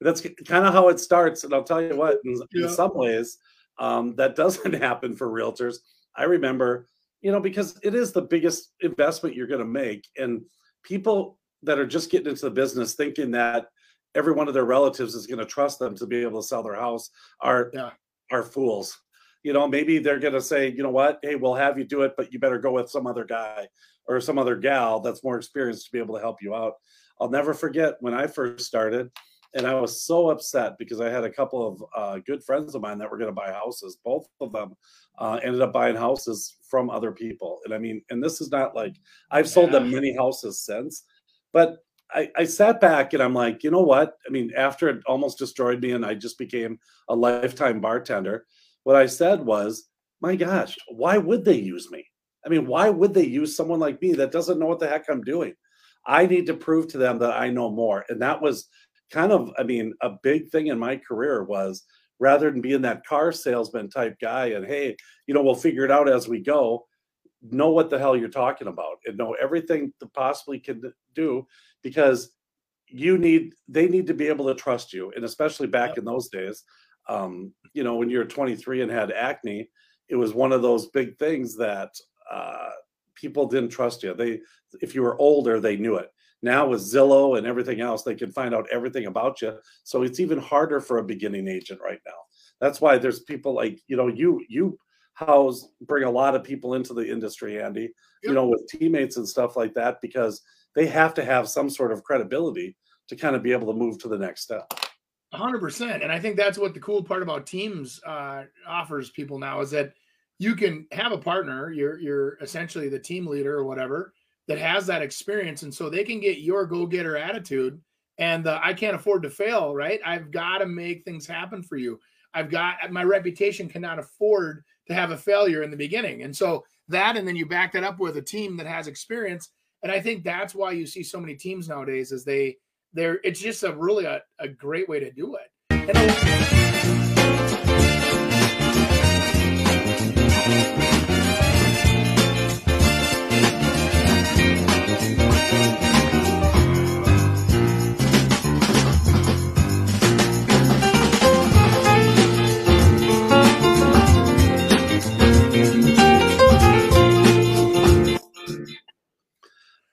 that's that's kind of how it starts. And I'll tell you what, in, in some ways, um, that doesn't happen for realtors. I remember, you know, because it is the biggest investment you're going to make, and people that are just getting into the business thinking that every one of their relatives is going to trust them to be able to sell their house are Yeah. are fools. You know, maybe they're going to say, you know what, hey, we'll have you do it, but you better go with some other guy or some other gal that's more experienced to be able to help you out. I'll never forget when I first started, and I was so upset because I had a couple of uh, good friends of mine that were going to buy houses. Both of them uh, ended up buying houses from other people, and I mean, and this is not like I've sold them many houses since, but I, I sat back and I'm like, you know what? I mean, after it almost destroyed me, and I just became a lifetime bartender. What I said was, my gosh, why would they use me? I mean, why would they use someone like me that doesn't know what the heck I'm doing? I need to prove to them that I know more. And that was kind of, I mean, a big thing in my career was rather than being that car salesman type guy and hey, you know, we'll figure it out as we go, know what the hell you're talking about and know everything that possibly can do because you need they need to be able to trust you and especially back in those days um you know when you're 23 and had acne it was one of those big things that uh people didn't trust you. They if you were older they knew it. Now with zillow and everything else they can find out everything about you so it's even harder for a beginning agent right now. That's why there's people like you know you you house bring a lot of people into the industry andy you know with teammates and stuff like that because they have to have some sort of credibility to kind of be able to move to the next step hundred percent. And I think that's what the cool part about teams uh, offers people now is that you can have a partner. You're you're essentially the team leader or whatever that has that experience, and so they can get your go getter attitude. And uh, I can't afford to fail, right? I've got to make things happen for you. I've got my reputation cannot afford to have a failure in the beginning, and so that, and then you back that up with a team that has experience. And I think that's why you see so many teams nowadays is they they're it's just a really a, a great way to do it.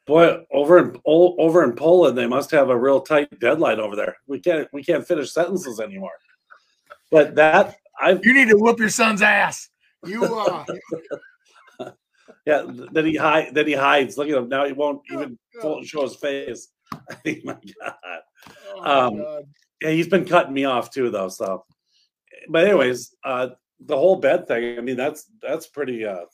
Boy over in over in poland they must have a real tight deadline over there we can't we can't finish sentences anymore but that i've you need to whoop your son's ass. You uh yeah then he hide then he hides look at him now he won't even full- show his face oh my god oh my Um, God. yeah he's been cutting me off too though so but anyways uh the whole bed thing i mean that's that's pretty uh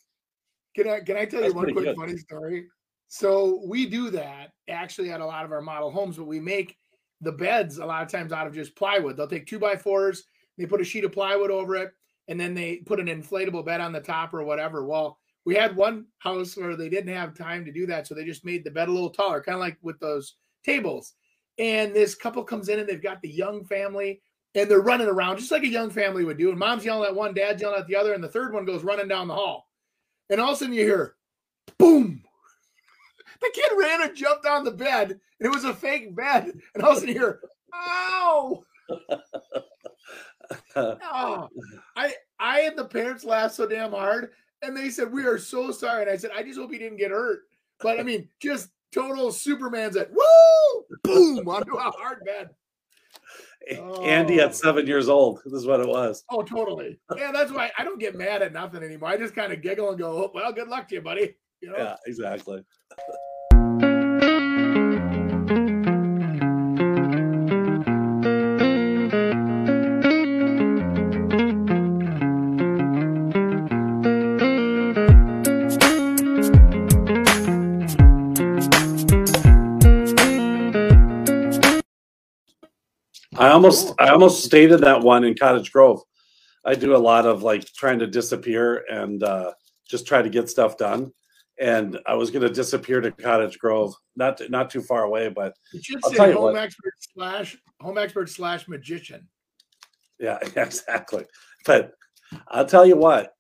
Can I can I tell you one quick good. funny story? So we do that actually at a lot of our model homes, but we make the beds a lot of times out of just plywood. They'll take two by fours, they put a sheet of plywood over it, and then they put an inflatable bed on the top or whatever. Well, we had one house where they didn't have time to do that, so they just made the bed a little taller, kind of like with those tables. And this couple comes in and they've got the young family and they're running around just like a young family would do. And mom's yelling at one, dad's yelling at the other, and the third one goes running down the hall. And all of a sudden you hear boom. The kid ran and jumped on the bed, and it was a fake bed. And I was in here, ow. oh, I I and the parents laughed so damn hard, and they said we are so sorry. And I said I just hope he didn't get hurt. But I mean, just total Superman's at woo boom onto a hard bed. Andy Oh. at seven years old. This is what it was. Oh, totally. Yeah, that's why I don't get mad at nothing anymore. I just kind of giggle and go, oh, "Well, good luck to you, buddy." You know. Yeah, exactly. I almost I almost stayed in that one in Cottage Grove. I do a lot of like trying to disappear and uh, just try to get stuff done. And I was going to disappear to Cottage Grove, not not too far away, but You should I'll say tell you home what. expert slash home expert slash magician. yeah, exactly. But I'll tell you what,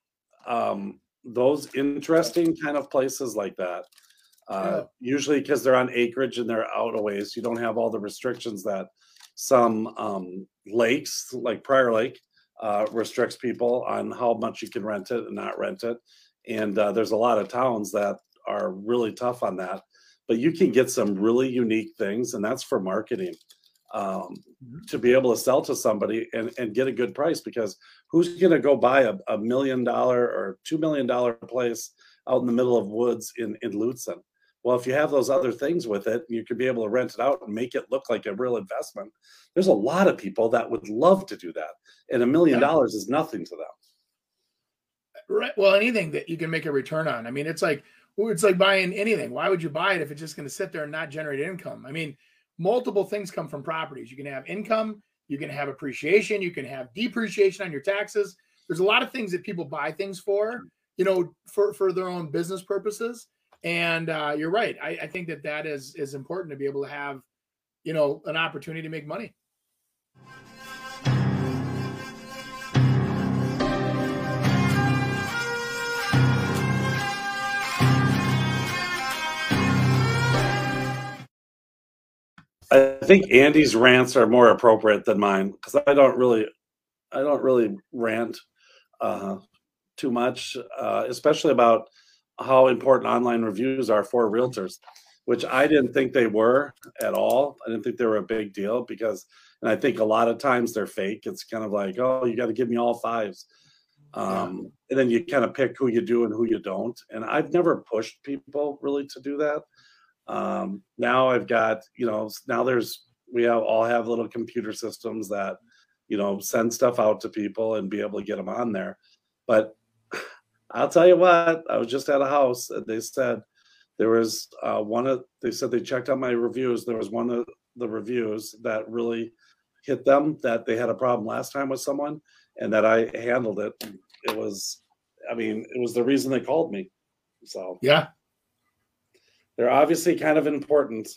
um, those interesting kind of places like that, uh, usually because they're on acreage and they're out a ways, you don't have all the restrictions that some um, lakes, like Prior Lake, uh, restricts people on how much you can rent it and not rent it. And uh, there's a lot of towns that are really tough on that. But you can get some really unique things, and that's for marketing. Um, to be able to sell to somebody and, and get a good price because who's going to go buy a, a million dollar or two million dollar place out in the middle of woods in, in Lutsen? Well, if you have those other things with it, you could be able to rent it out and make it look like a real investment. There's a lot of people that would love to do that. And a million dollars is nothing to them. Right. Well, anything that you can make a return on. I mean, it's like it's like buying anything. Why would you buy it if it's just going to sit there and not generate income? I mean, multiple things come from properties. You can have income, you can have appreciation, you can have depreciation on your taxes. There's a lot of things that people buy things for, you know, for for their own business purposes. And uh, you're right. I, I think that that is is important to be able to have, you know, an opportunity to make money. I think Andy's rants are more appropriate than mine because I don't really, I don't really rant uh, too much, uh, especially about how important online reviews are for realtors, which I didn't think they were at all. I didn't think they were a big deal because, and I think a lot of times they're fake. It's kind of like, oh, you got to give me all fives. Um, and then you kind of pick who you do and who you don't. And I've never pushed people really to do that um now i've got you know now there's we have all have little computer systems that you know send stuff out to people and be able to get them on there. But i'll tell you what i was just at a house and they said there was uh one of they said they checked out my reviews. There was one of the reviews that really hit them that they had a problem last time with someone and that i handled it. It was i mean it was the reason they called me. So Yeah. They're obviously kind of important.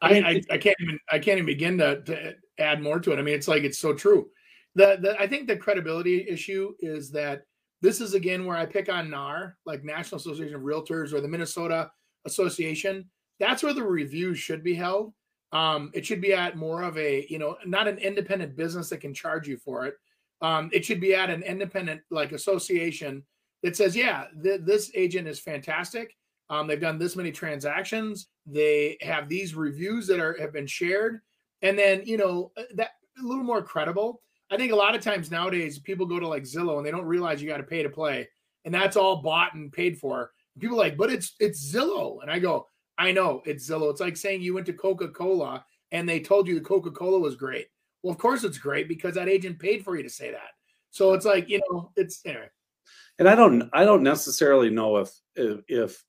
I, I, I can't even I can't even begin to, to add more to it. I mean, it's like it's so true. The, the I think the credibility issue is that this is again where I pick on NAR, like National Association of Realtors or the Minnesota Association. That's where the reviews should be held. Um, it should be at more of a, you know, not an independent business that can charge you for it. Um, it should be at an independent like association that says, yeah, th- this agent is fantastic. Um, they've done this many transactions. They have these reviews that are have been shared, and then you know uh, that a little more credible. I think a lot of times nowadays people go to like Zillow and they don't realize you got to pay to play, and that's all bought and paid for. People are like, but it's it's Zillow, and I go, I know it's Zillow. It's like saying you went to Coca Cola and they told you the Coca Cola was great. Well, of course it's great because that agent paid for you to say that. So it's like you know, it's anyway. And I don't I don't necessarily know if if, if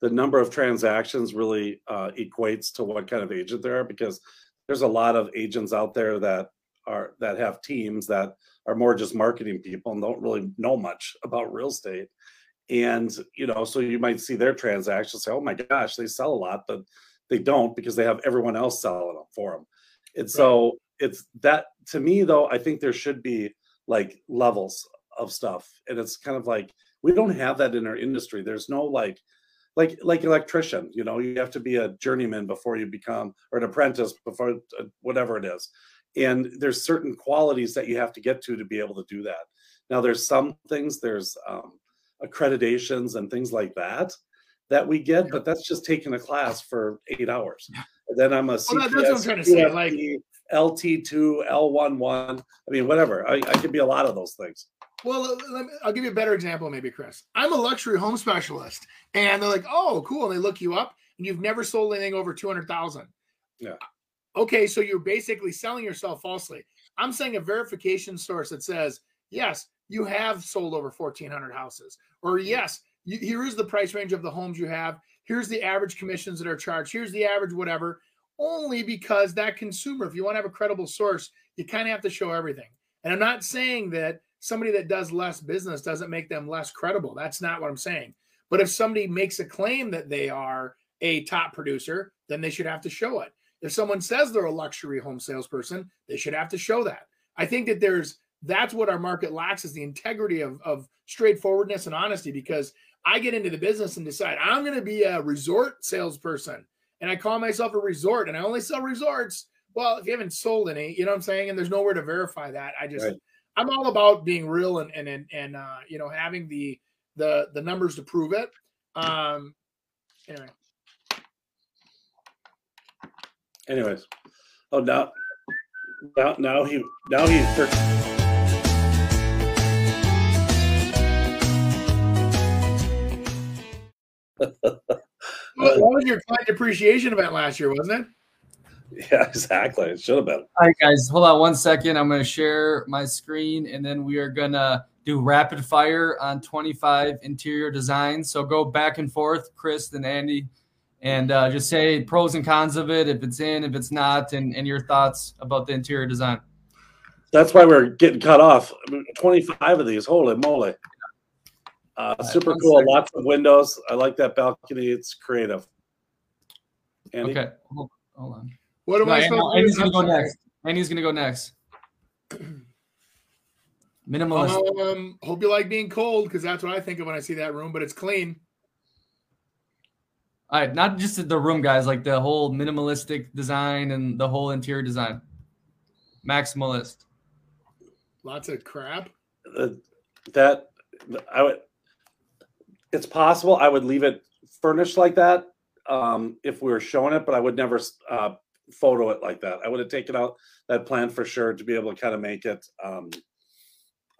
the number of transactions really uh, equates to what kind of agent there are because there's a lot of agents out there that are that have teams that are more just marketing people and don't really know much about real estate and you know, so you might see their transactions say, "Oh my gosh, they sell a lot," but they don't because they have everyone else selling them for them. And so it's that to me though. I think there should be like levels of stuff, and it's kind of like we don't have that in our industry. There's no like like like electrician you know you have to be a journeyman before you become or an apprentice before uh, whatever it is. And there's certain qualities that you have to get to to be able to do that. Now there's some things there's um, accreditations and things like that that we get but that's just taking a class for eight hours. And then i'm a CPS, well, that's what i'm trying to say like lt2 l11 i mean whatever. I, I could be a lot of those things well, me, I'll give you a better example, maybe, Chris. I'm a luxury home specialist, and they're like, "Oh, cool!" And they look you up, and you've never sold anything over two hundred thousand. Yeah. Okay, so you're basically selling yourself falsely. I'm saying a verification source that says, "Yes, you have sold over fourteen hundred houses," or mm-hmm. "Yes, you, here is the price range of the homes you have. Here's the average commissions that are charged. Here's the average whatever." Only because that consumer, if you want to have a credible source, you kind of have to show everything. And I'm not saying that somebody that does less business doesn't make them less credible. That's not what I'm saying. But if somebody makes a claim that they are a top producer, then they should have to show it. If someone says they're a luxury home salesperson, they should have to show that. I think that there's that's what our market lacks is the integrity of, of straightforwardness and honesty because I get into the business and decide I'm going to be a resort salesperson and I call myself a resort and I only sell resorts. Well, if you haven't sold any, you know what I'm saying? And there's nowhere to verify that. I just, right. I'm all about being real and and and, and uh, you know having the the the numbers to prove it. Um, anyway. Anyways, oh now now now he now he's. well, that was your client appreciation event last year, wasn't it? Yeah, exactly. It should have been. All right, guys, hold on one second. I'm going to share my screen and then we are going to do rapid fire on 25 interior designs. So go back and forth, Chris, and Andy, and uh, just say pros and cons of it, if it's in, if it's not, and, and your thoughts about the interior design. That's why we're getting cut off. 25 of these. Holy moly. Uh, right, super cool. Second. Lots of windows. I like that balcony. It's creative. Andy? Okay. Hold, hold on. What am no, I supposed to do? gonna go next. Andy's gonna go next. Minimalist. Um, hope you like being cold because that's what I think of when I see that room. But it's clean. All right, not just the room, guys. Like the whole minimalistic design and the whole interior design. Maximalist. Lots of crap. Uh, that I would. It's possible I would leave it furnished like that um, if we were showing it, but I would never uh, photo it like that. I would have taken out that plan for sure to be able to kind of make it um,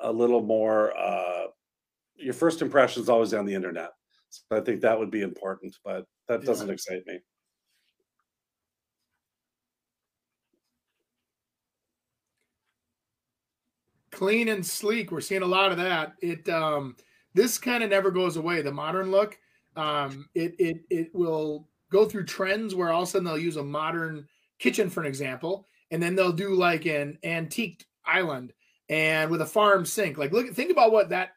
a little more. Uh, your first impression is always on the internet, so I think that would be important. But that doesn't yeah. excite me. Clean and sleek. We're seeing a lot of that. It um, this kind of never goes away. The modern look. Um, it it it will go through trends where all of a sudden they'll use a modern kitchen, for an example, and then they'll do like an antique island and with a farm sink. Like, look, think about what that.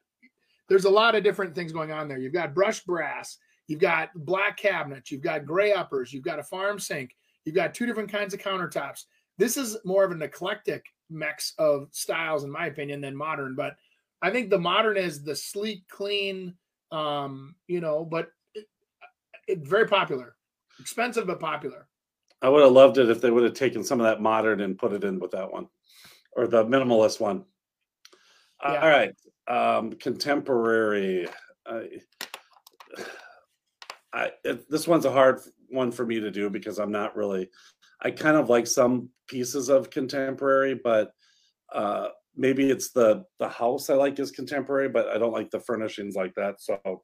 There's a lot of different things going on there. You've got brushed brass, you've got black cabinets, you've got gray uppers, you've got a farm sink, you've got two different kinds of countertops. This is more of an eclectic mix of styles, in my opinion, than modern. But I think the modern is the sleek, clean, um, you know, but it, it, very popular, expensive but popular. I would have loved it if they would have taken some of that modern and put it in with that one, or the minimalist one. Uh, All right, um, contemporary. Uh, I, it, this one's a hard one for me to do because I'm not really. I kind of like some pieces of contemporary, but uh, maybe it's the the house I like is contemporary, but I don't like the furnishings like that. So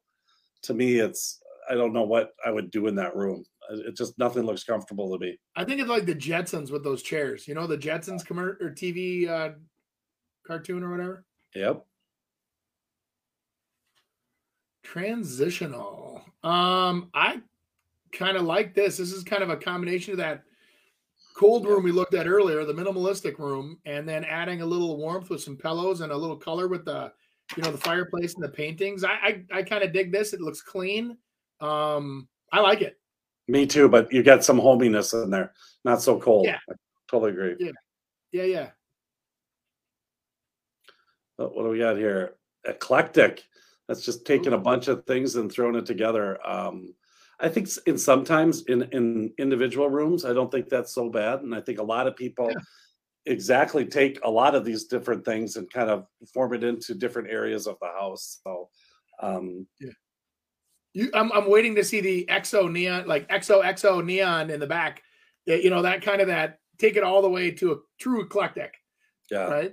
to me, it's I don't know what I would do in that room. It just nothing looks comfortable to me. I think it's like the Jetsons with those chairs. You know, the Jetsons commercial or TV uh, cartoon or whatever. Yep. Transitional. Um, I kind of like this. This is kind of a combination of that cold room we looked at earlier, the minimalistic room, and then adding a little warmth with some pillows and a little color with the you know the fireplace and the paintings. I I, I kind of dig this. It looks clean. Um, I like it. Me too, but you get some hominess in there. Not so cold. Yeah. I totally agree. Yeah. Yeah, yeah. But what do we got here? Eclectic. That's just taking a bunch of things and throwing it together. Um, I think in sometimes in in individual rooms, I don't think that's so bad, and I think a lot of people exactly take a lot of these different things and kind of form it into different areas of the house. So, um, You, I'm I'm waiting to see the exo neon, like exo exo neon in the back. Yeah, you know that kind of that. Take it all the way to a true eclectic, yeah, right?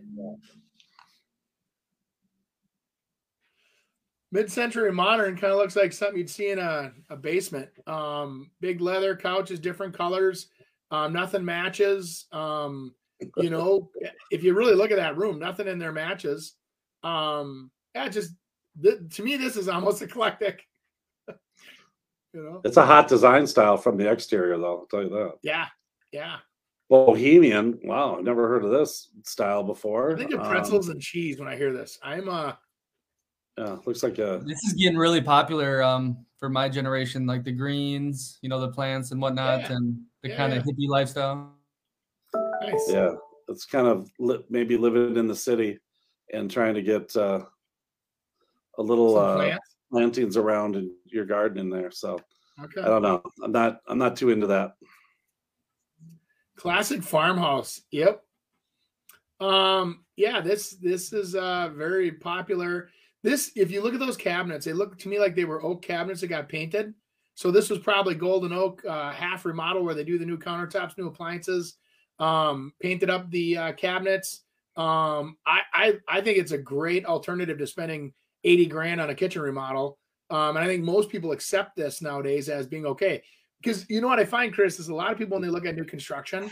Mid-century modern kind of looks like something you'd see in a, a basement. Um, big leather couches, different colors. Um, nothing matches. Um, you know, if you really look at that room, nothing in there matches. Um, yeah, just th- to me, this is almost eclectic. You know, it's a hot design style from the exterior, though. I'll tell you that. yeah, yeah. Bohemian. Wow, I've never heard of this style before. I think of Um, pretzels and cheese when I hear this. I'm uh, yeah, looks like a This is getting really popular um, for my generation, like the greens, you know, the plants and whatnot, Yeah. and the Yeah, kind of yeah. hippie lifestyle. nice. yeah. It's kind of li- maybe living in the city and trying to get uh, a little Some uh, plants. Plantings around in your garden in there. So Okay. I don't know. I'm not. I'm not too into that. Classic farmhouse. Yep. Um, yeah, this this is uh very popular. This, if you look at those cabinets, they look to me like they were oak cabinets that got painted. So this was probably golden oak uh, half remodel where they do the new countertops, new appliances, um, painted up the uh, cabinets. Um, I, I I think it's a great alternative to spending 80 grand on a kitchen remodel. Um, and I think most people accept this nowadays as being okay. Because you know what I find, Chris, is a lot of people when they look at new construction,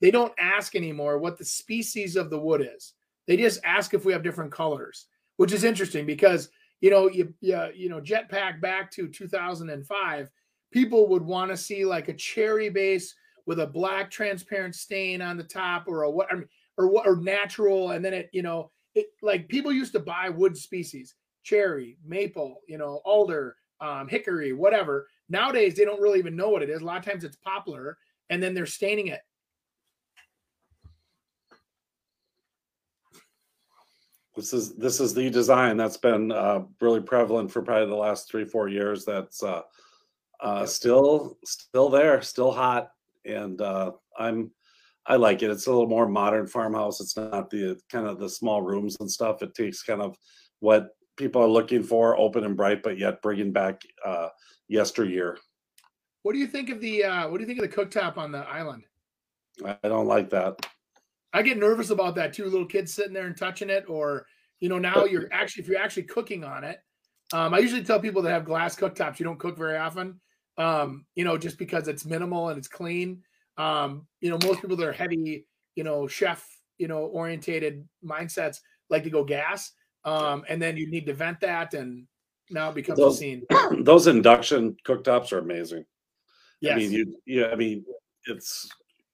they don't ask anymore what the species of the wood is. They just ask if we have different colors, which is interesting because you know you you, you know jetpack back to 2005, people would want to see like a cherry base with a black transparent stain on the top or a what I mean, or what or natural, and then it you know it like people used to buy wood species, cherry, maple, you know, alder, um, hickory, whatever. Nowadays they don't really even know what it is. A lot of times it's poplar, and then they're staining it This is this is the design that's been uh, really prevalent for probably the last three four years. That's uh, uh, Yep. still still there, still hot, and uh, I'm I like it. It's a little more modern farmhouse. It's not the kind of the small rooms and stuff. It takes kind of what people are looking for, open and bright, but yet bringing back uh, yesteryear. What do you think of the uh, what do you think of the cooktop on the island? I don't like that. I get nervous about that too. Little kids sitting there and touching it, or you know, now you're actually if you're actually cooking on it. Um, I usually tell people that have glass cooktops you don't cook very often. Um, you know, just because it's minimal and it's clean. Um, you know, most people that are heavy, you know, chef, you know, orientated mindsets like to go gas. Um, and then you need to vent that, and now it becomes Those- a scene. Those induction cooktops are amazing. Yes. I mean, you, yeah, I mean, it's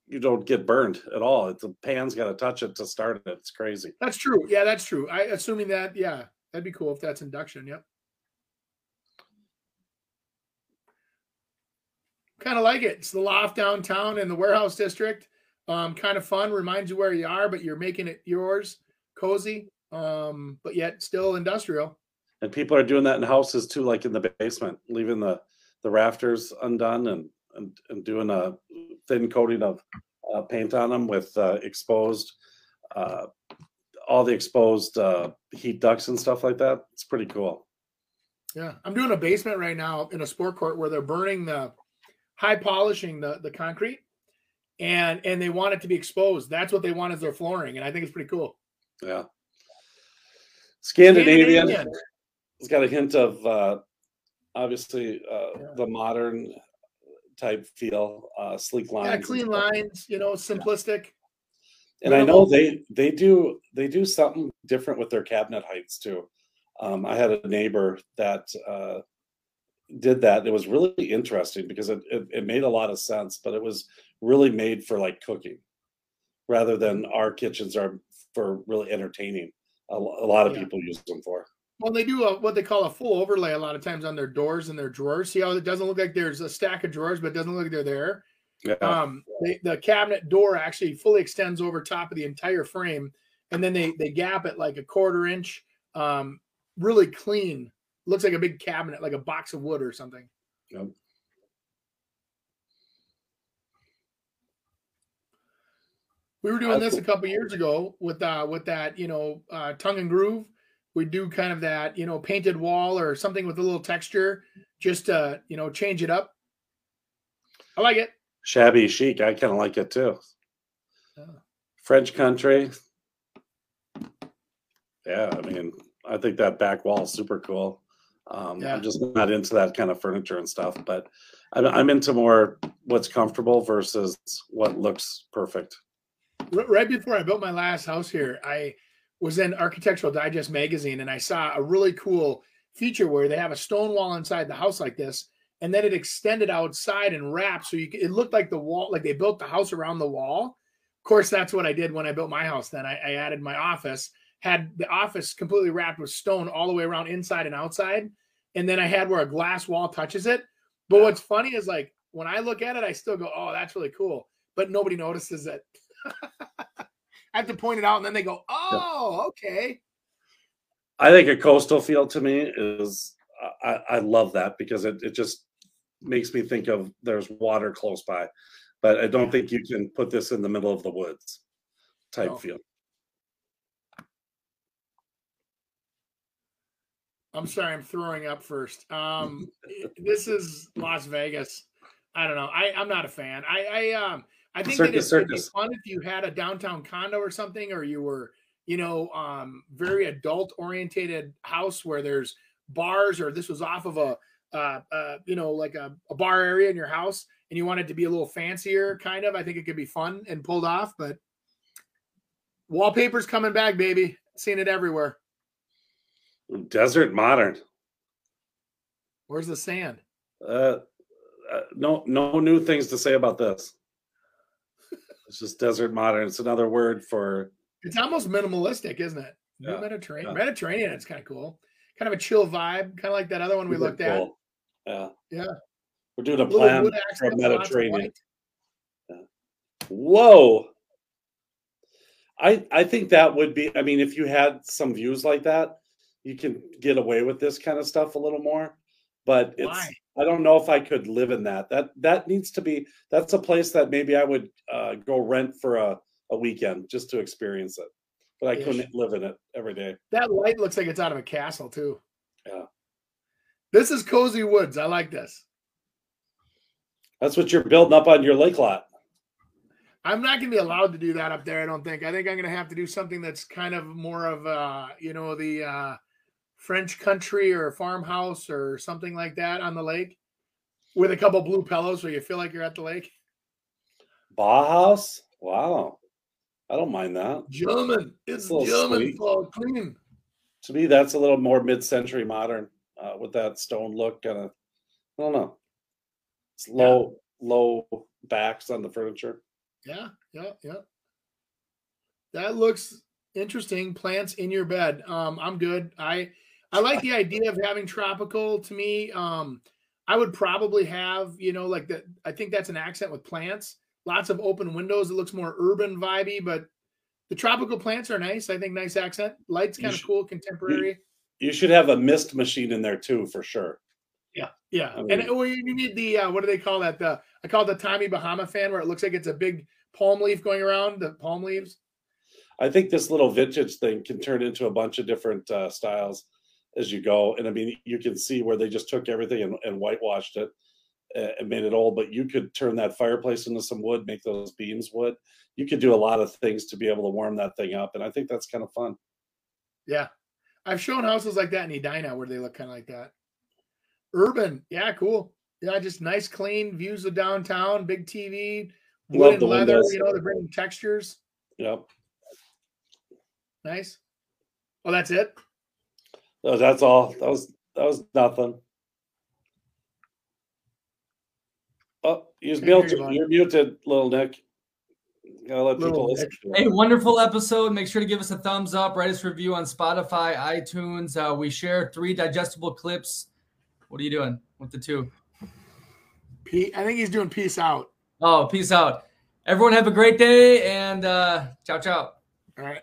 you don't get burned at all. It's the pan's got to touch it to start it. It's crazy. That's true. Yeah, that's true. I assuming that, yeah, that'd be cool if that's induction. Yep. Kind of like it. It's the loft downtown in the warehouse district. Um, kind of fun. Reminds you where you are, but you're making it yours, cozy. Um, but yet still industrial. And people are doing that in houses too, like in the basement, leaving the the rafters undone and and, and doing a thin coating of uh, paint on them with uh, exposed, uh, all the exposed uh, heat ducts and stuff like that. It's pretty cool. Yeah, I'm doing a basement right now in a sport court where they're burning the high polishing the the concrete, and and they want it to be exposed. That's what they want as their flooring, and I think it's pretty cool. Yeah. Scandinavian. Scandinavian. It's got a hint of uh, obviously uh, Yeah. the modern type feel, uh, sleek lines. Yeah, clean lines, you know, simplistic. And I know they they do they do something different with their cabinet heights too. Um, I had a neighbor that uh, did that. It was really interesting because it, it it made a lot of sense, but it was really made for like cooking, rather than our kitchens are for really entertaining. A, a lot of Yeah. people use them for. Well, they do a, what they call a full overlay a lot of times on their doors and their drawers. See how it doesn't look like there's a stack of drawers, but it doesn't look like they're there. Yeah. Um, they, the cabinet door actually fully extends over top of the entire frame, and then they they gap it like a quarter inch. Um, really clean. Looks like a big cabinet, like a box of wood or something. Yep. We were doing That's this a couple years ago with uh with that, you know, uh tongue and groove. We do kind of that, you know, painted wall or something with a little texture just to, you know, change it up. I like it. Shabby chic. I kind of like it too. Yeah. French country. Yeah, I mean, I think that back wall is super cool. Um, Yeah. I'm just not into that kind of furniture and stuff, but I'm, I'm into more what's comfortable versus what looks perfect. Right before I built my last house here, I was in Architectural Digest magazine and I saw a really cool feature where they have a stone wall inside the house like this, and then it extended outside and wrapped, so you it looked like the wall, like they built the house around the wall. Of course, that's what I did when I built my house. Then I, I added my office, had the office completely wrapped with stone all the way around inside and outside, and then I had where a glass wall touches it. But what's funny is like when I look at it, I still go, "Oh, that's really cool," but nobody notices it. I have to point it out, and then they go, "Oh, okay." I think a coastal feel to me is I, I love that because it, it just makes me think of there's water close by, but I don't Yeah. think you can put this in the middle of the woods type No. feel. I'm sorry, I'm throwing up first. Um, this is Las Vegas. I don't know. I I'm not a fan. I I um I think that Circus, it's it'd be fun if you had a downtown condo or something, or you were you know um very adult orientated house where there's bars, or this was off of a uh, uh you know like a, a bar area in your house, and you want it to be a little fancier, kind of. I think it could be fun and pulled off, but wallpaper's coming back, baby. Seen it everywhere. Desert modern. Where's the sand? Uh, uh, no, no new things to say about this. It's just desert modern. It's another word for It's almost minimalistic, isn't it? Yeah, Mediterranean. yeah. Mediterranean, it's kind of cool. Kind of a chill vibe, kind of like that other one we super looked at. Yeah, Yeah. we're doing a Little plan for a accent, lots of Mediterranean. white. Whoa. I I think that would be I mean if you had some views like that, you can get away with this kind of stuff a little more. But it's Why? I don't know if I could live in that. That that needs to be that's a place that maybe I would uh, go rent for a, a weekend just to experience it. But I Ish. couldn't live in it every day. That light looks like it's out of a castle, too. Yeah. This is cozy woods. I like this. That's what you're building up on your lake lot. I'm not going to be allowed to do that up there. I don't think. I think I'm going to have to do something that's kind of more of, uh, you know, the uh, French country or farmhouse or something like that on the lake, with a couple blue pillows, so you feel like you're at the lake. Bauhaus? Wow. I don't mind that. German. It's German for clean. To me, that's a little more mid-century modern uh, with that stone look. Kind of, I don't know. It's low, low backs on the furniture. Yeah, yeah, yeah. That looks interesting. Plants in your bed. Um, I'm good. I I like the idea of having tropical. To me, um, I would probably have you know like that. I think that's an accent with plants. Lots of open windows. It looks more urban vibey, but the tropical plants are nice. I think nice accent. Lights kind of cool, contemporary. You should have a mist machine in there too, for sure. Yeah, yeah. I and mean- well, you need the uh, what do they call that? The I call it the Tommy Bahama fan, where it looks like it's a big palm leaf going around. The palm leaves. I think this little vintage thing can turn into a bunch of different uh, styles as you go. And I mean, you can see where they just took everything and, and whitewashed it uh, and made it old. But you could turn that fireplace into some wood, make those beams wood. You could do a lot of things to be able to warm that thing up, and I think that's kind of fun. Yeah. I've shown houses like that in Edina where they look kind of like that. Urban. Yeah, cool. Yeah, just nice, clean views of downtown, big TV, wood Love and leather. windows. You know, they're bringing textures. Yep. Nice. Oh, that's it? So that's all. That was that was nothing. Oh, you're Can't muted. you, bud. You're muted, little Nick. Gotta let people listen. Hey, wonderful episode. Make sure to give us a thumbs up, write us a review on Spotify, iTunes. Uh, we share three digestible clips. What are you doing with the two? Pe- I think he's doing peace out. Oh, peace out. Everyone have a great day and uh, ciao, ciao. All right.